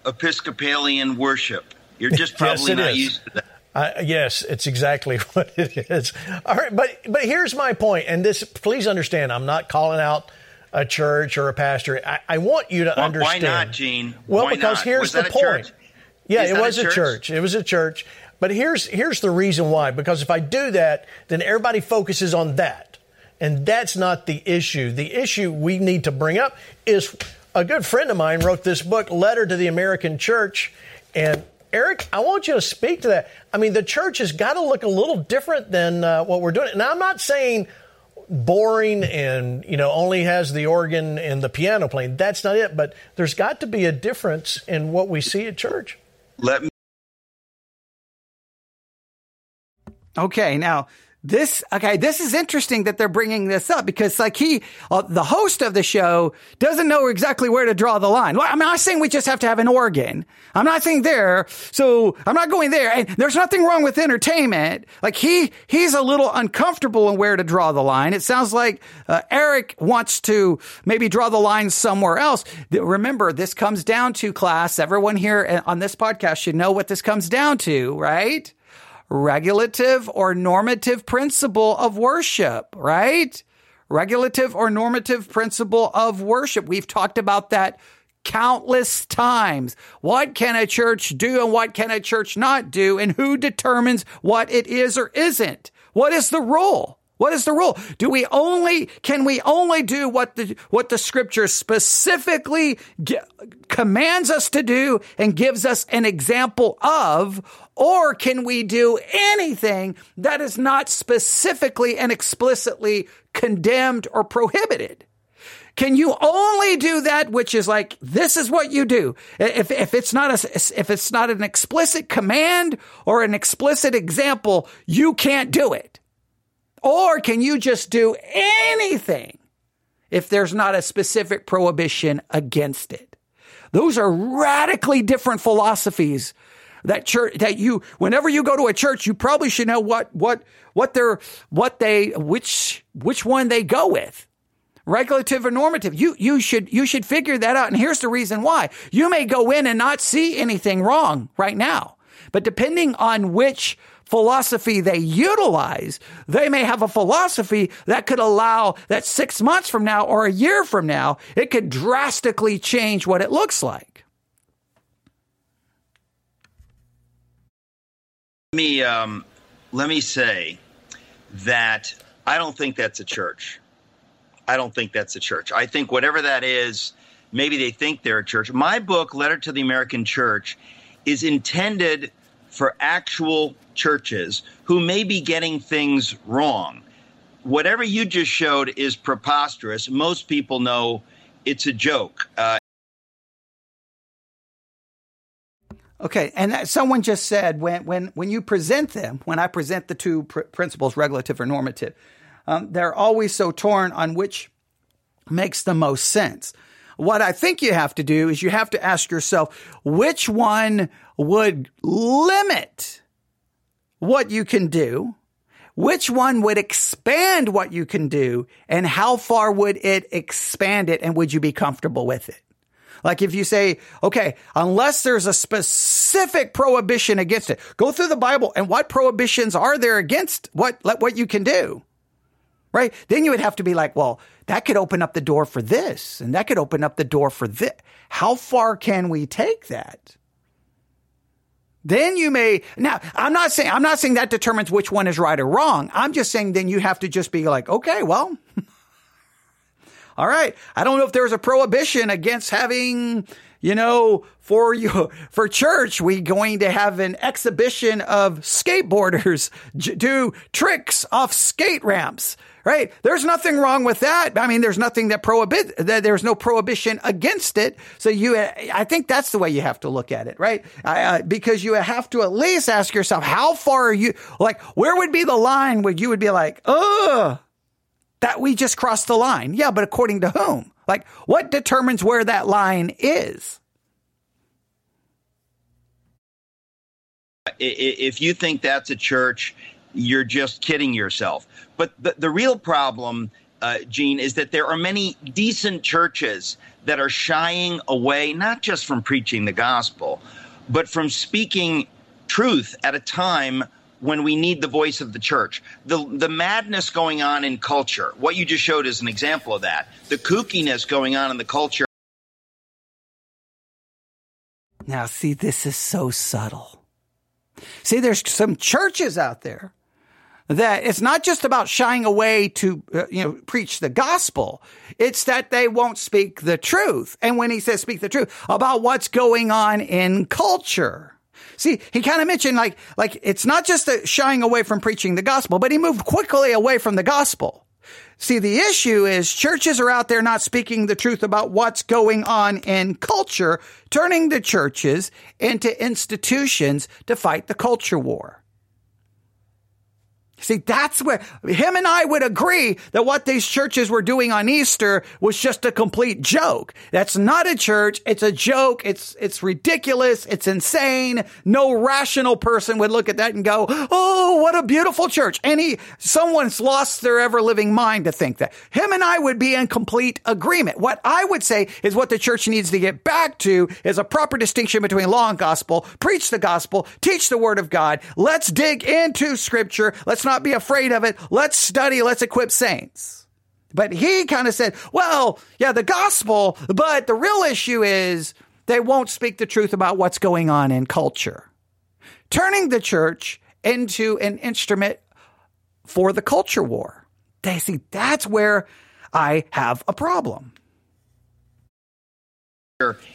Episcopalian worship. You're just probably it not is. used to that. Uh, yes, it's exactly what it is. All right, but but here's my point, and this please understand, I'm not calling out a church or a pastor. I, I want you to Why- why understand. not, Gene? Well, Why because not? here's Was the a point. church? Yeah, Is it a was a church? church. It was a church. But here's here's the reason why. Because if I do that, then everybody focuses on that, and that's not the issue. The issue we need to bring up is a good friend of mine wrote this book, Letter to the American Church, and Eric, I want you to speak to that. I mean, the church has got to look a little different than uh, what we're doing. Now, I'm not saying boring and you know only has the organ and the piano playing. That's not it. But there's got to be a difference in what we see at church. Let me. Okay, now this okay, this is interesting that they're bringing this up because like he, uh, the host of the show, doesn't know exactly where to draw the line. I'm not saying we just have to have an organ. I'm not saying there. So I'm not going there. And there's nothing wrong with entertainment. Like he, he's a little uncomfortable in where to draw the line. It sounds like uh, Eric wants to maybe draw the line somewhere else. Remember, this comes down to class. Everyone here uh, on this podcast should know what this comes down to, right? Regulative or normative principle of worship, right? Regulative or normative principle of worship. We've talked about that countless times. What can a church do and what can a church not do and who determines what it is or isn't? What is the rule? What is the rule? Do we only, can we only do what the, what the scripture specifically commands us to do and gives us an example of? Or can we do anything that is not specifically and explicitly condemned or prohibited? Can you only do that which is like this is what you do? If if it's not a if it's not an explicit command or an explicit example, you can't do it. Or can you just do anything if there's not a specific prohibition against it? Those are radically different philosophies that church that you whenever you go to a church you probably should know what what what they're what they which which one they go with. Regulative or normative. You you should you should figure that out and here's the reason why. You may go in and not see anything wrong right now but depending on which philosophy they utilize, they may have a philosophy that could allow that six months from now or a year from now, it could drastically change what it looks like. Let me um, let me say that I don't think that's a church. I don't think that's a church. I think whatever that is, maybe they think they're a church. My book, Letter to the American Church, is intended for actual churches who may be getting things wrong. Whatever you just showed is preposterous. Most people know it's a joke. Uh, Okay, and someone just said when when when you present them, when I present the two pr- principles, regulative or normative, um, they're always so torn on which makes the most sense. What I think you have to do is you have to ask yourself which one would limit what you can do, which one would expand what you can do, and how far would it expand it, and would you be comfortable with it? Like if you say, okay, unless there's a specific prohibition against it, go through the Bible and what prohibitions are there against what, what you can do? Right? Then you would have to be like, well, that could open up the door for this and that could open up the door for this. How far can we take that? Then you may, now I'm not saying, I'm not saying that determines which one is right or wrong. I'm just saying then you have to just be like, okay, well, all right. I don't know if there's a prohibition against having, you know, for you, for church, we going to have an exhibition of skateboarders do tricks off skate ramps right? There's nothing wrong with that. I mean, there's nothing that prohibit that there's no prohibition against it. So you, I think that's the way you have to look at it, right? Uh, because you have to at least ask yourself, how far are you? Like, where would be the line where you would be like, oh, that we just crossed the line? Yeah, but according to whom? Like, what determines where that line is? If you think that's a church, you're just kidding yourself. But the, the real problem, uh, Gene, is that there are many decent churches that are shying away not just from preaching the gospel, but from speaking truth at a time when we need the voice of the church. The the madness going on in culture. What you just showed is an example of that. The kookiness going on in the culture. Now, see, this is so subtle. See, there's some churches out there that it's not just about shying away to uh, you know preach the gospel. It's that they won't speak the truth. And when he says speak the truth about what's going on in culture. See he kind of mentioned like like it's not just shying away from preaching the gospel but he moved quickly away from the gospel. See, the issue is churches are out there not speaking the truth about what's going on in culture, turning the churches into institutions to fight the culture war. See, that's where him and I would agree that what these churches were doing on Easter was just a complete joke. That's not a church. It's a joke. It's, it's ridiculous. It's insane. No rational person would look at that and go, Oh, what a beautiful church. Any, someone's lost their ever living mind to think that. Him and I would be in complete agreement. What I would say is what the church needs to get back to is a proper distinction between law and gospel. Preach the gospel. Teach the word of God. Let's dig into scripture. Let's not not be afraid of it. Let's study. Let's equip saints. But he kind of said, well, yeah, the gospel, but the real issue is they won't speak the truth about what's going on in culture. Turning the church into an instrument for the culture war. They see that's where I have a problem.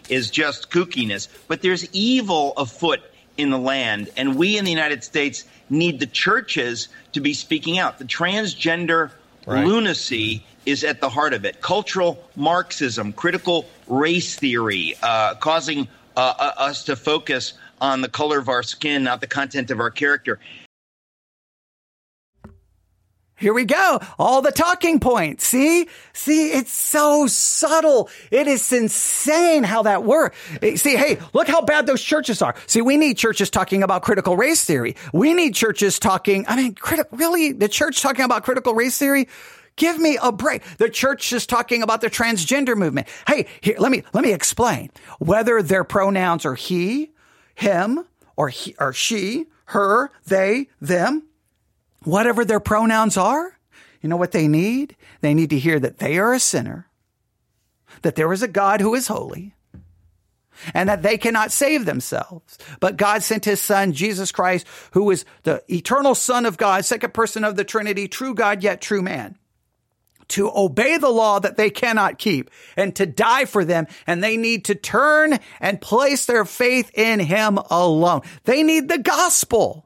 Is just kookiness, but there's evil afoot in the land, and we in the United States need the churches to be speaking out. The transgender right. lunacy is at the heart of it. Cultural Marxism, critical race theory, uh, causing uh, uh us to focus on the color of our skin, not the content of our character. Here we go. All the talking points. See? See, it's so subtle. It is insane how that works. Eh, see, hey, look how bad those churches are. See, we need churches talking about critical race theory. We need churches talking, I mean, criti- really? The church talking about critical race theory? Give me a break. The church is talking about the transgender movement. Hey, here, let me, let me explain. Whether their pronouns are he, him, or he, or she, her, they, them, whatever their pronouns are, you know what they need? They need to hear that they are a sinner, that there is a God who is holy, and that they cannot save themselves. But God sent his son, Jesus Christ, who is the eternal son of God, second person of the Trinity, true God, yet true man. To obey the law that they cannot keep and to die for them. And they need to turn and place their faith in him alone. They need the gospel.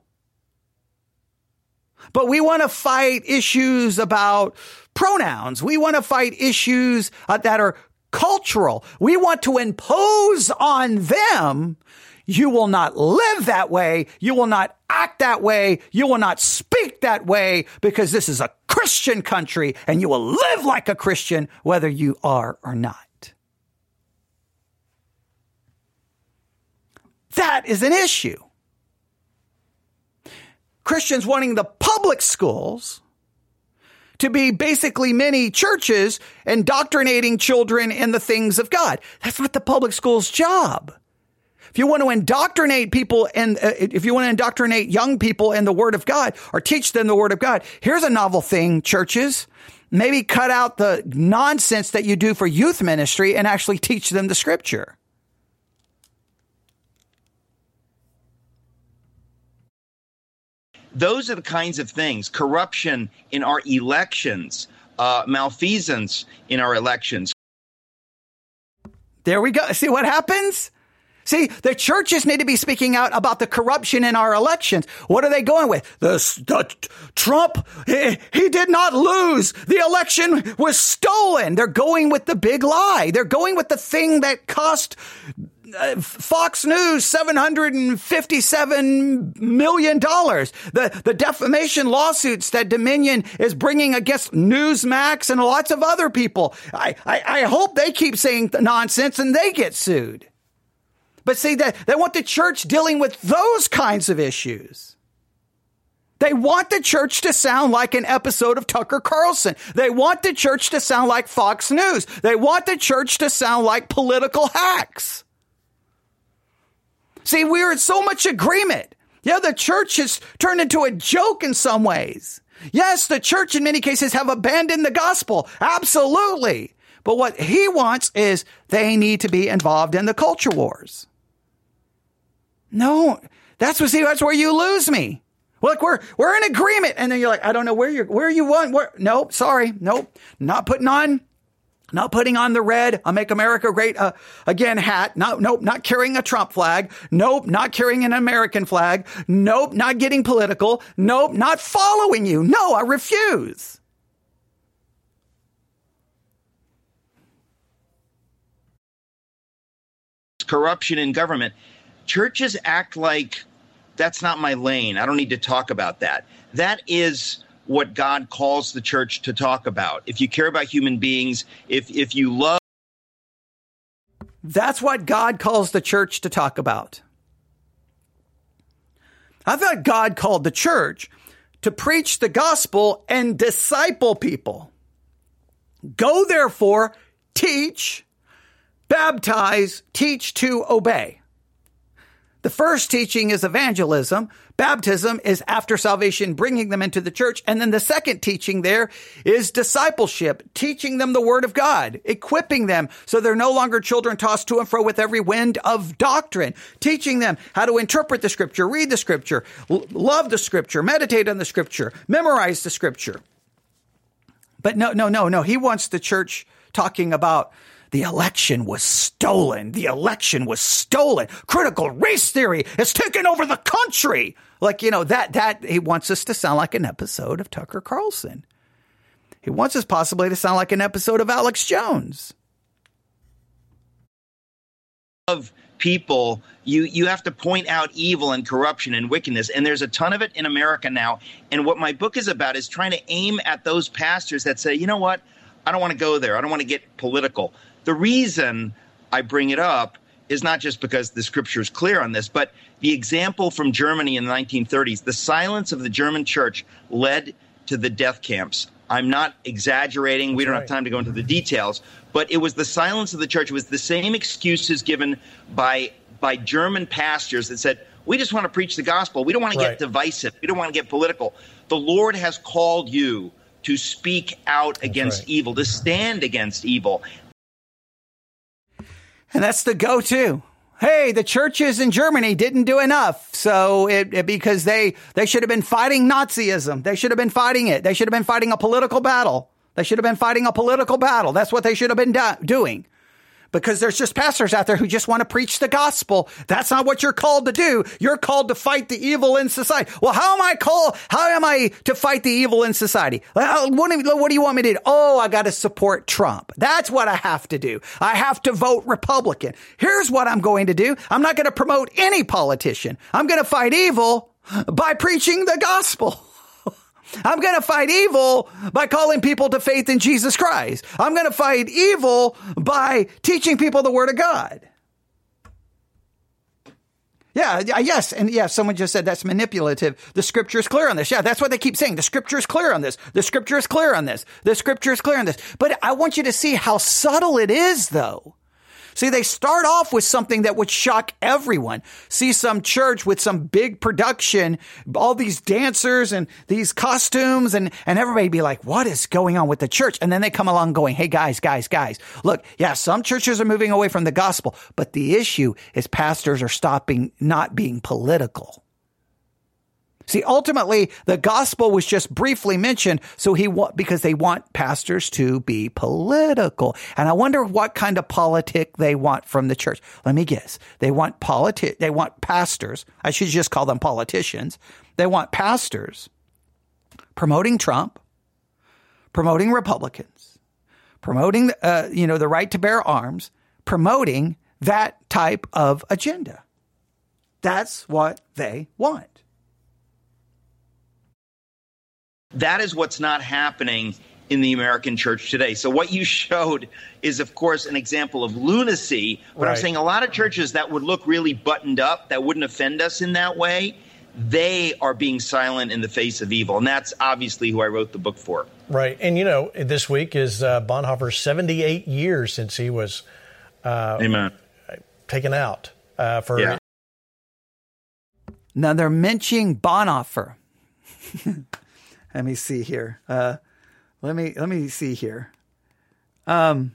But we want to fight issues about pronouns. We want to fight issues uh, that are cultural. We want to impose on them. You will not live that way. You will not act that way. You will not speak that way because this is a Christian country and you will live like a Christian whether you are or not. That is an issue. Christians wanting the public schools to be basically many churches indoctrinating children in the things of God. That's not the public school's job. If you want to indoctrinate people and uh, if you want to indoctrinate young people in the word of God or teach them the word of God, here's a novel thing, churches. Maybe cut out the nonsense that you do for youth ministry and actually teach them the scripture. Those are the kinds of things corruption in our elections, uh, malfeasance in our elections. There we go. See what happens? See, the churches need to be speaking out about the corruption in our elections. What are they going with? The, the Trump, he, he did not lose. The election was stolen. They're going with the big lie. They're going with the thing that cost Uh, Fox News $757 million. The, the defamation lawsuits that Dominion is bringing against Newsmax and lots of other people. I, I, I hope they keep saying nonsense and they get sued. But see, that they want the church dealing with those kinds of issues. They want the church to sound like an episode of Tucker Carlson. They want the church to sound like Fox News. They want the church to sound like political hacks. See, we're in so much agreement. Yeah, the church has turned into a joke in some ways. Yes, the church in many cases have abandoned the gospel. Absolutely. But what he wants is they need to be involved in the culture wars. No, that's what see, that's where you lose me. Look, we're we're in agreement, and then you're like, I don't know where you're where you want. Where? Nope, sorry, nope, not putting on, not putting on the red. I'll make America great uh, again hat. No, nope, not carrying a Trump flag. Nope, not carrying an American flag. Nope, not getting political. Nope, not following you. No, I refuse. Corruption in government churches act like that's not my lane. I don't need to talk about that. That is what God calls the church to talk about. If you care about human beings, if if you love That's what God calls the church to talk about. I thought God called the church to preach the gospel and disciple people. Go therefore, teach, baptize, teach to obey. The first teaching is evangelism. Baptism is after salvation, bringing them into the church. And then the second teaching there is discipleship, teaching them the word of God, equipping them so they're no longer children tossed to and fro with every wind of doctrine, teaching them how to interpret the scripture, read the scripture, l- love the scripture, meditate on the scripture, memorize the scripture. But no, no, no, no. He wants the church talking about the election was stolen. The election was stolen. Critical race theory has taken over the country. Like, you know, that, that, he wants us to sound like an episode of Tucker Carlson. He wants us possibly to sound like an episode of Alex Jones. Of people, you you have to point out evil and corruption and wickedness, and there's a ton of it in America now. And what my book is about is trying to aim at those pastors that say, you know what, I don't want to go there. I don't want to get political. The reason I bring it up is not just because the scripture is clear on this, but the example from Germany in the 1930s, the silence of the German church led to the death camps. I'm not exaggerating. We don't have time to go into the details, but it was the silence of the church. It was the same excuses given by by German pastors that said, "We just want to preach the gospel. We don't want to Right. get divisive. We don't want to get political." The Lord has called you to speak out against right. evil, to stand against evil. And that's the go-to. Hey, the churches in Germany didn't do enough. So it, it- because they, they should have been fighting Nazism. They should have been fighting it. They should have been fighting a political battle. They should have been fighting a political battle. That's what they should have been do- doing. Because there's just pastors out there who just want to preach the gospel. That's not what you're called to do. You're called to fight the evil in society. Well, how am I called? How am I to fight the evil in society? Uh, what do you, what do you want me to do? Oh, I got to support Trump. That's what I have to do. I have to vote Republican. Here's what I'm going to do. I'm not going to promote any politician. I'm going to fight evil by preaching the gospel. I'm going to fight evil by calling people to faith in Jesus Christ. I'm going to fight evil by teaching people the word of God. Yeah, yes. And yeah, someone just said that's manipulative. The scripture is clear on this. Yeah, that's what they keep saying. The scripture is clear on this. The scripture is clear on this. The scripture is clear on this. But I want you to see how subtle it is though. See, they start off with something that would shock everyone. See some church with some big production, all these dancers and these costumes and, and everybody be like, what is going on with the church? And then they come along going, Hey guys, guys, guys, look, yeah, some churches are moving away from the gospel, but the issue is pastors are stopping not being political. See, ultimately, the gospel was just briefly mentioned, so he wa- because they want pastors to be political, and I wonder what kind of politic they want from the church. Let me guess. They want politi- They want pastors. I should just call them politicians. They want pastors promoting Trump, promoting Republicans, promoting uh, you know the right to bear arms, promoting that type of agenda. That's what they want. That is what's not happening in the American church today. So what you showed is, of course, an example of lunacy. But Right. I'm saying a lot of churches that would look really buttoned up, that wouldn't offend us in that way, they are being silent in the face of evil. And that's obviously who I wrote the book for. Right. And, you know, this week is uh, Bonhoeffer's 78 years since he was uh, Amen. taken out uh, for. Yeah. Now they're mentioning Bonhoeffer. let me see here. Uh, let me let me see here. Um,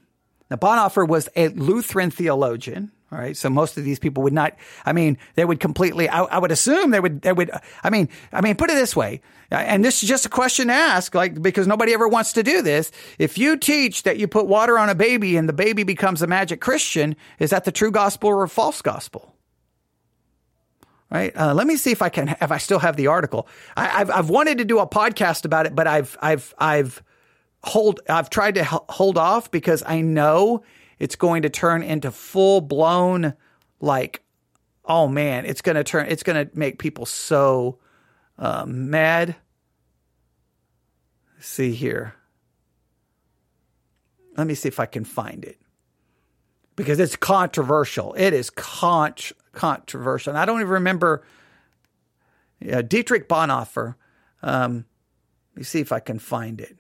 now Bonhoeffer was a Lutheran theologian. All right, so most of these people would not. I mean, they would completely. I, I would assume they would. They would. I mean, I mean, put it this way, and this is just a question to ask, like because nobody ever wants to do this. If you teach that you put water on a baby and the baby becomes a magic Christian, is that the true gospel or a false gospel? Right? Uh, let me see if I can, if I still have the article. I, I've, I've wanted to do a podcast about it, but I've, I've, I've hold, I've tried to hold off because I know it's going to turn into full blown, like, oh man, it's going to turn, it's going to make people so uh, mad. Let's see here. Let me see if I can find it because it's controversial. It is con- controversial. And I don't even remember Dietrich Bonhoeffer. Um, let me see if I can find it.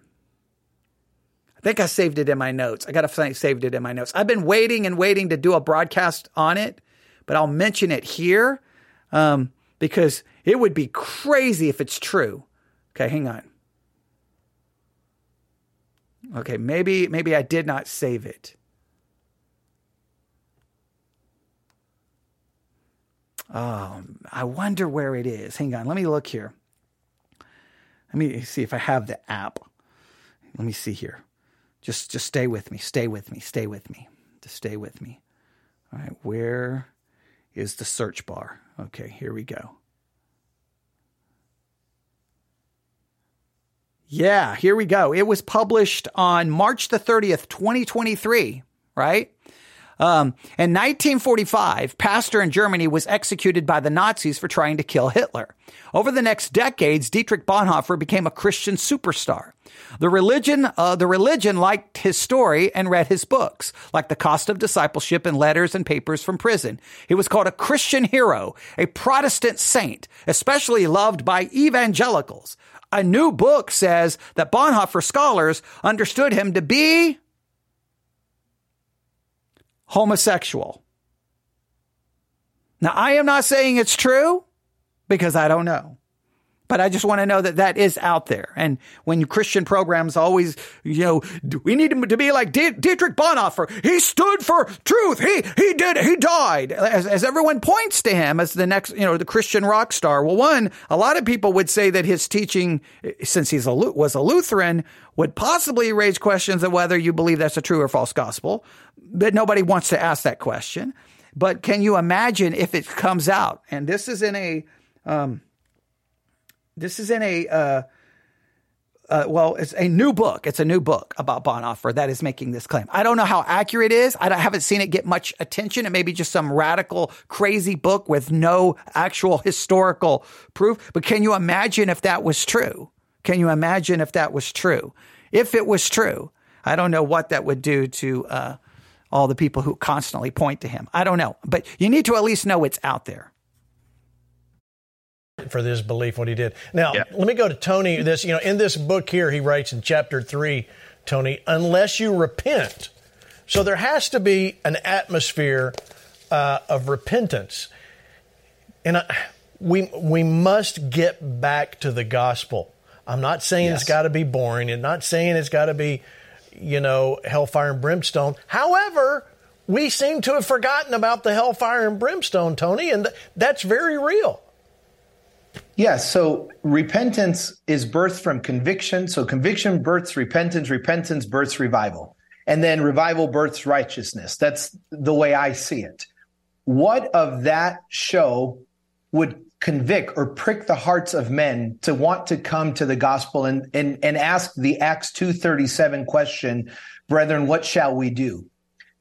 I think I saved it in my notes. I got to find saved it in my notes. I've been waiting and waiting to do a broadcast on it, but I'll mention it here um, because it would be crazy if it's true. Okay, hang on. Okay, maybe maybe I did not save it. Oh, I wonder where it is. Hang on, let me look here. Let me see if I have the app. Let me see here. Just just stay with me. Stay with me. Stay with me. Just stay with me. All right, where is the search bar? Okay, here we go. Yeah, here we go. It was published on March the 30th, 2023, right? Um, in 1945, Pastor in Germany was executed by the Nazis for trying to kill Hitler. Over the next decades, Dietrich Bonhoeffer became a Christian superstar. The religion, uh, the religion liked his story and read his books, like The Cost of Discipleship and Letters and Papers from Prison. He was called a Christian hero, a Protestant saint, especially loved by evangelicals. A new book says that Bonhoeffer scholars understood him to be homosexual. Now, I am not saying it's true because I don't know. But I just want to know that that is out there. And when Christian programs always, you know, we need him to be like Dietrich Bonhoeffer. He stood for truth. He, he did, he died. As, as everyone points to him as the next, you know, the Christian rock star. Well, one, a lot of people would say that his teaching, since he's a, was a Lutheran, would possibly raise questions of whether you believe that's a true or false gospel. But nobody wants to ask that question. But can you imagine if it comes out? And this is in a, um, this is in a uh, uh, well, it's a new book. It's a new book about Bonhoeffer that is making this claim. I don't know how accurate it is. I haven't seen it get much attention. It may be just some radical, crazy book with no actual historical proof. But can you imagine if that was true? Can you imagine if that was true? If it was true, I don't know what that would do to uh, all the people who constantly point to him. I don't know, but you need to at least know it's out there for this belief what he did. Now, yeah. let me go to Tony. This, you know, in this book here, he writes in chapter three, Tony, unless you repent. So there has to be an atmosphere uh, of repentance, and I, we we must get back to the gospel. I'm not saying yes. it's got to be boring, and not saying it's got to be, you know, hellfire and brimstone. However, we seem to have forgotten about the hellfire and brimstone, Tony, and th- that's very real. Yeah, so repentance is birthed from conviction. So conviction births repentance, repentance births revival. And then revival births righteousness. That's the way I see it. What of that show would convict or prick the hearts of men to want to come to the gospel and, and, and ask the Acts 237 question, brethren, what shall we do?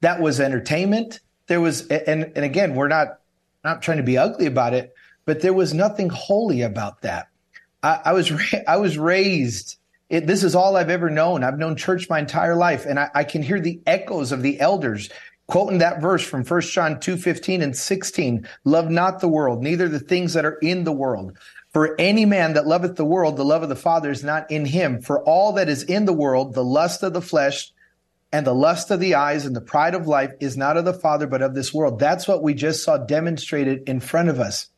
That was entertainment. There was, and, and again, we're not, not trying to be ugly about it, but there was nothing holy about that. I, I was, I was raised it, this is all I've ever known. I've known church my entire life, and I, I, can hear the echoes of the elders quoting that verse from 1 John 2 15 and 16. Love not the world, neither the things that are in the world. For any man that loveth the world, the love of the Father is not in him. For all that is in the world, the lust of the flesh and the lust of the eyes and the pride of life is not of the Father, but of this world. That's what we just saw demonstrated in front of us.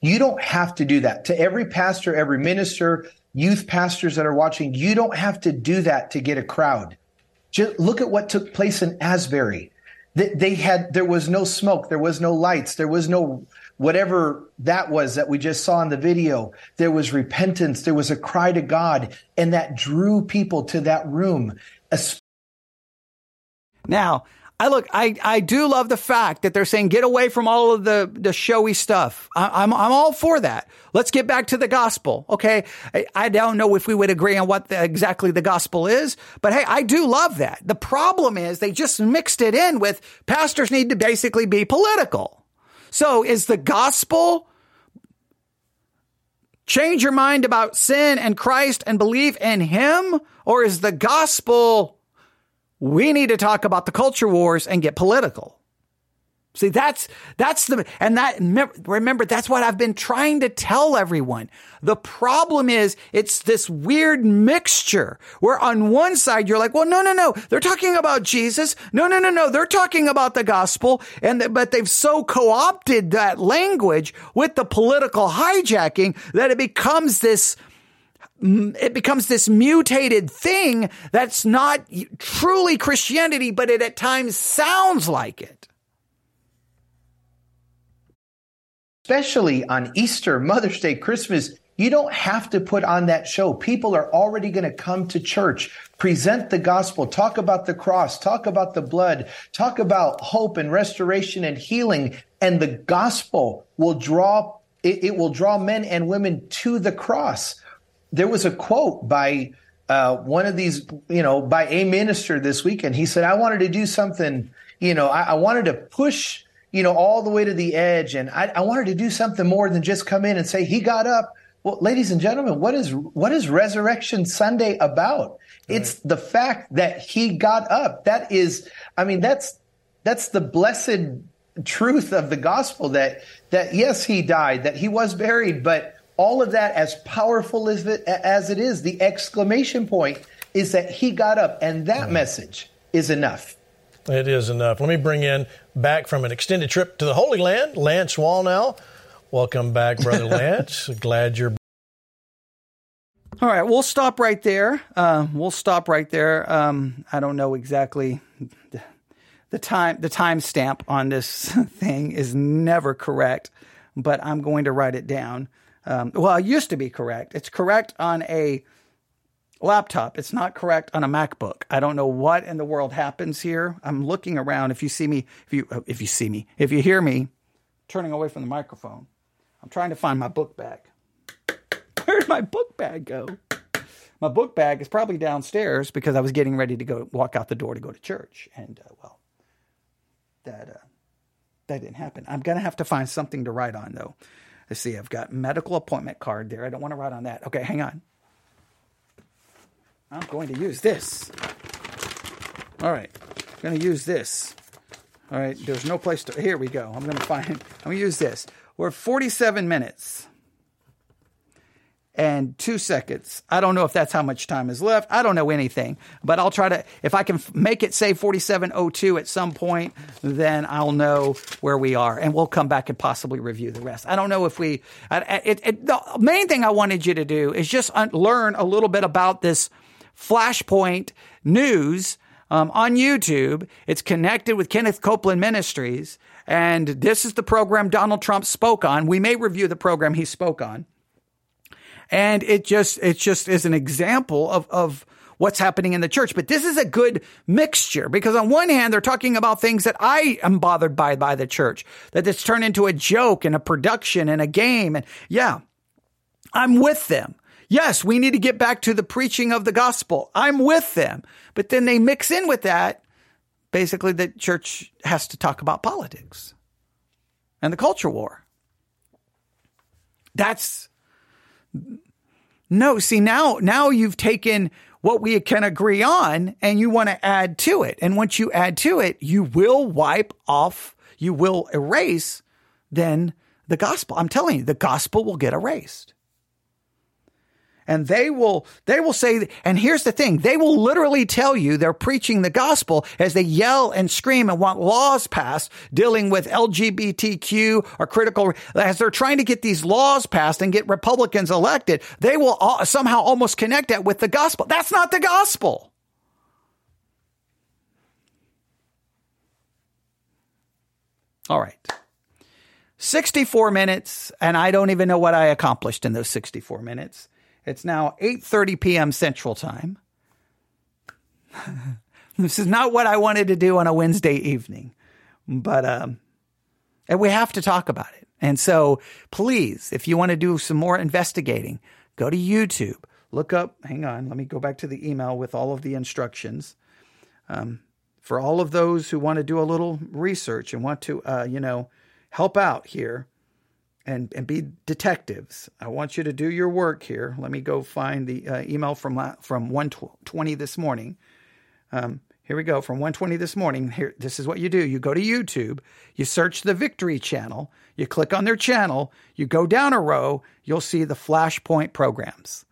You don't have to do that. To every pastor, every minister, youth pastors that are watching, you don't have to do that to get a crowd. Just look at what took place in Asbury. They had, there was no smoke, there was no lights, there was no whatever that was that we just saw in the video. There was repentance, there was a cry to God, and that drew people to that room. Now, I look, I, I do love the fact that they're saying get away from all of the, the showy stuff. I, am I'm, I'm all for that. Let's get back to the gospel. Okay. I, I don't know if we would agree on what the, exactly the gospel is, but hey, I do love that. The problem is they just mixed it in with pastors need to basically be political. So is the gospel change your mind about sin and Christ and believe in him? Or is the gospel we need to talk about the culture wars and get political. See, that's, that's the, and that, remember, that's what I've been trying to tell everyone. The problem is it's this weird mixture where on one side you're like, well, no, no, no, they're talking about Jesus. No, no, no, no, they're talking about the gospel. And, but they've so co-opted that language with the political hijacking that it becomes this, it becomes this mutated thing that's not truly Christianity, but it at times sounds like it. Especially on Easter, Mother's Day, Christmas, you don't have to put on that show. People are already going to come to church, present the gospel, talk about the cross, talk about the blood, talk about hope and restoration and healing. And the gospel will draw, it, it will draw men and women to the cross there was a quote by uh, one of these, you know, by a minister this weekend. He said, I wanted to do something, you know, I, I wanted to push, you know, all the way to the edge. And I, I wanted to do something more than just come in and say, he got up. Well, ladies and gentlemen, what is, what is Resurrection Sunday about? Right. It's the fact that he got up. That is, I mean, that's, that's the blessed truth of the gospel that, that yes, he died, that he was buried, but all of that, as powerful as it, as it is, the exclamation point is that he got up, and that message is enough. It is enough. Let me bring in back from an extended trip to the Holy Land, Lance Wallnau. Welcome back, Brother Lance. Glad you're. All right, we'll stop right there. Uh, we'll stop right there. Um, I don't know exactly the, the time. The timestamp on this thing is never correct, but I'm going to write it down. Um, well, it used to be correct. It's correct on a laptop. It's not correct on a MacBook. I don't know what in the world happens here. I'm looking around. If you see me, if you uh, if you see me, if you hear me turning away from the microphone, I'm trying to find my book bag. Where did my book bag go? My book bag is probably downstairs because I was getting ready to go walk out the door to go to church, and uh, well, that uh, that didn't happen. I'm gonna have to find something to write on though. Let's see, I've got medical appointment card there. I don't want to write on that. Okay, hang on. I'm going to use this. All right, I'm going to use this. All right, there's no place to. Here we go. I'm going to find. I'm going to use this. We're 47 minutes and two seconds. I don't know if that's how much time is left. I don't know anything, but I'll try to, if I can make it say 4702 at some point, then I'll know where we are and we'll come back and possibly review the rest. I don't know if we, it, it, the main thing I wanted you to do is just un- learn a little bit about this Flashpoint news um, on YouTube. It's connected with Kenneth Copeland Ministries. And this is the program Donald Trump spoke on. We may review the program he spoke on. And it just, it just is an example of, of what's happening in the church. But this is a good mixture because on one hand, they're talking about things that I am bothered by, by the church, that it's turned into a joke and a production and a game. And yeah, I'm with them. Yes, we need to get back to the preaching of the gospel. I'm with them. But then they mix in with that basically the church has to talk about politics and the culture war. That's no, see now now you've taken what we can agree on and you want to add to it. And once you add to it, you will wipe off, you will erase then the gospel. I'm telling you, the gospel will get erased and they will they will say and here's the thing they will literally tell you they're preaching the gospel as they yell and scream and want laws passed dealing with LGBTQ or critical as they're trying to get these laws passed and get Republicans elected they will somehow almost connect that with the gospel. That's not the gospel. All right. 64 minutes and I don't even know what I accomplished in those 64 minutes it's now 8:30 p.m. Central Time. this is not what I wanted to do on a Wednesday evening, but um, and we have to talk about it. And so, please, if you want to do some more investigating, go to YouTube. Look up. Hang on. Let me go back to the email with all of the instructions. Um, for all of those who want to do a little research and want to, uh, you know, help out here, and, and be detectives. I want you to do your work here. Let me go find the uh, email from from 120 this morning. Um, here we go from 120 this morning. Here, this is what you do. You go to YouTube, you search the Victory channel, you click on their channel, you go down a row, you'll see the Flashpoint programs.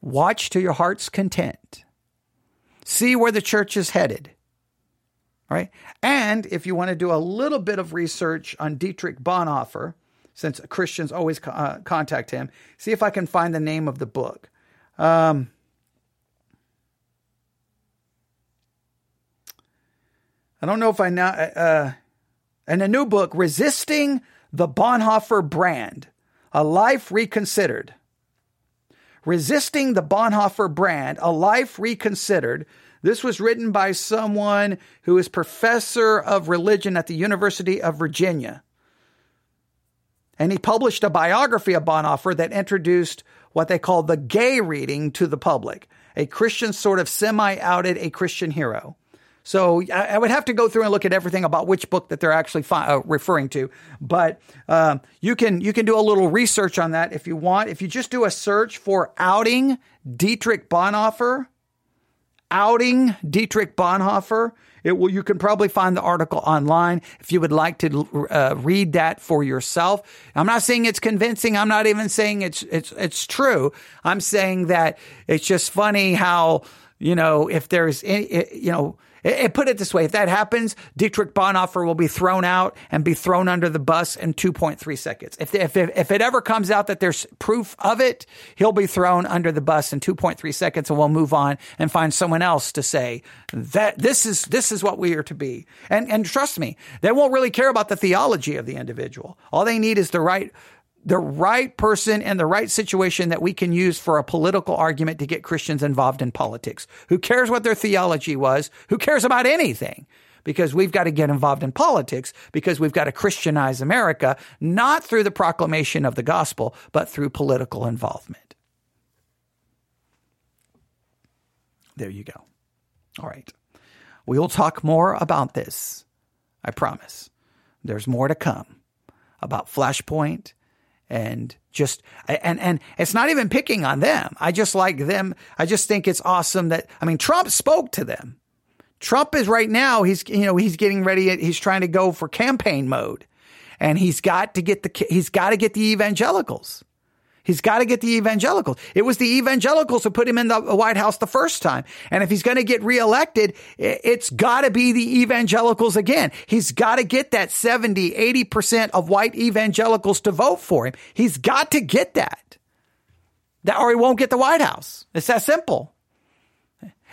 Watch to your heart's content. See where the church is headed. All right. And if you want to do a little bit of research on Dietrich Bonhoeffer, since Christians always uh, contact him. See if I can find the name of the book. Um, I don't know if I now, uh, and a new book, Resisting the Bonhoeffer Brand, A Life Reconsidered. Resisting the Bonhoeffer Brand, A Life Reconsidered. This was written by someone who is professor of religion at the University of Virginia. And he published a biography of Bonhoeffer that introduced what they call the gay reading to the public. A Christian sort of semi outed a Christian hero. So I, would have to go through and look at everything about which book that they're actually fi- uh, referring to. But um, you can you can do a little research on that if you want. If you just do a search for outing Dietrich Bonhoeffer, outing Dietrich Bonhoeffer, it will, you can probably find the article online if you would like to uh, read that for yourself. I'm not saying it's convincing. I'm not even saying it's, it's, it's true. I'm saying that it's just funny how, you know, if there's, any, you know, it, put it this way: if that happens, Dietrich Bonhoeffer will be thrown out and be thrown under the bus in 2.3 seconds. If, if, if it ever comes out that there's proof of it, he'll be thrown under the bus in 2.3 seconds, and we'll move on and find someone else to say that this is this is what we are to be. And and trust me, they won't really care about the theology of the individual. All they need is the right the right person and the right situation that we can use for a political argument to get Christians involved in politics. Who cares what their theology was? Who cares about anything? Because we've got to get involved in politics because we've got to Christianize America, not through the proclamation of the gospel, but through political involvement. There you go. All right. We will talk more about this. I promise. There's more to come about Flashpoint and just and and it's not even picking on them. I just like them. I just think it's awesome that I mean Trump spoke to them. Trump is right now he's you know he's getting ready he's trying to go for campaign mode and he's got to get the he's got to get the evangelicals. He's got to get the evangelicals. It was the evangelicals who put him in the White House the first time. And if he's going to get reelected, it's got to be the evangelicals again. He's got to get that 70, 80% of white evangelicals to vote for him. He's got to get that. That or he won't get the White House. It's that simple.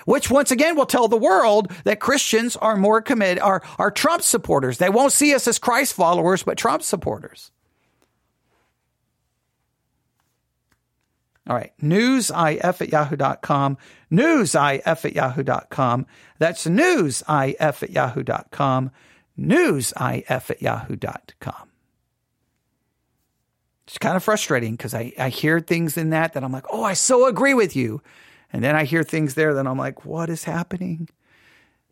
Which once again will tell the world that Christians are more committed, are, are Trump supporters. They won't see us as Christ followers, but Trump supporters. All right. Newsif at yahoo.com. Newsif at yahoo.com. That's newsif at yahoo.com. Newsif at yahoo.com. It's kind of frustrating because I, I hear things in that that I'm like, oh, I so agree with you. And then I hear things there that I'm like, what is happening?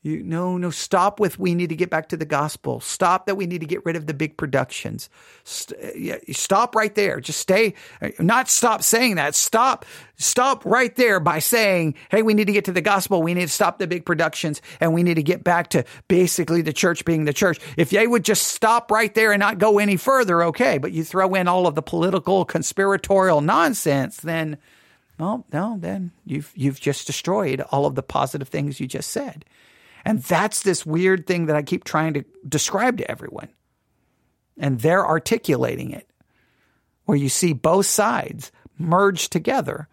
You no, no, stop with we need to get back to the gospel. Stop that we need to get rid of the big productions. St- uh, yeah, stop right there. Just stay uh, not stop saying that. Stop stop right there by saying, "Hey, we need to get to the gospel. We need to stop the big productions and we need to get back to basically the church being the church." If they would just stop right there and not go any further, okay, but you throw in all of the political conspiratorial nonsense, then well, no, then you've you've just destroyed all of the positive things you just said. And that's this weird thing that I keep trying to describe to everyone. And they're articulating it, where you see both sides merge together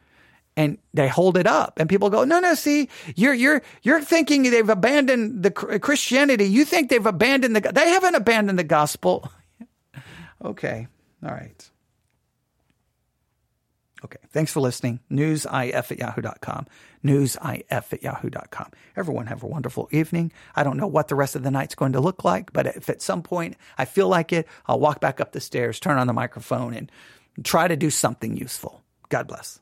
and they hold it up and people go no no see you're you're you're thinking they've abandoned the christianity. You think they've abandoned the they haven't abandoned the gospel. Okay. All right Okay. Thanks for listening. Newsif at yahoo.com. Newsif at yahoo.com. Everyone have a wonderful evening. I don't know what the rest of the night's going to look like, but if at some point I feel like it, I'll walk back up the stairs, turn on the microphone, and try to do something useful. God bless.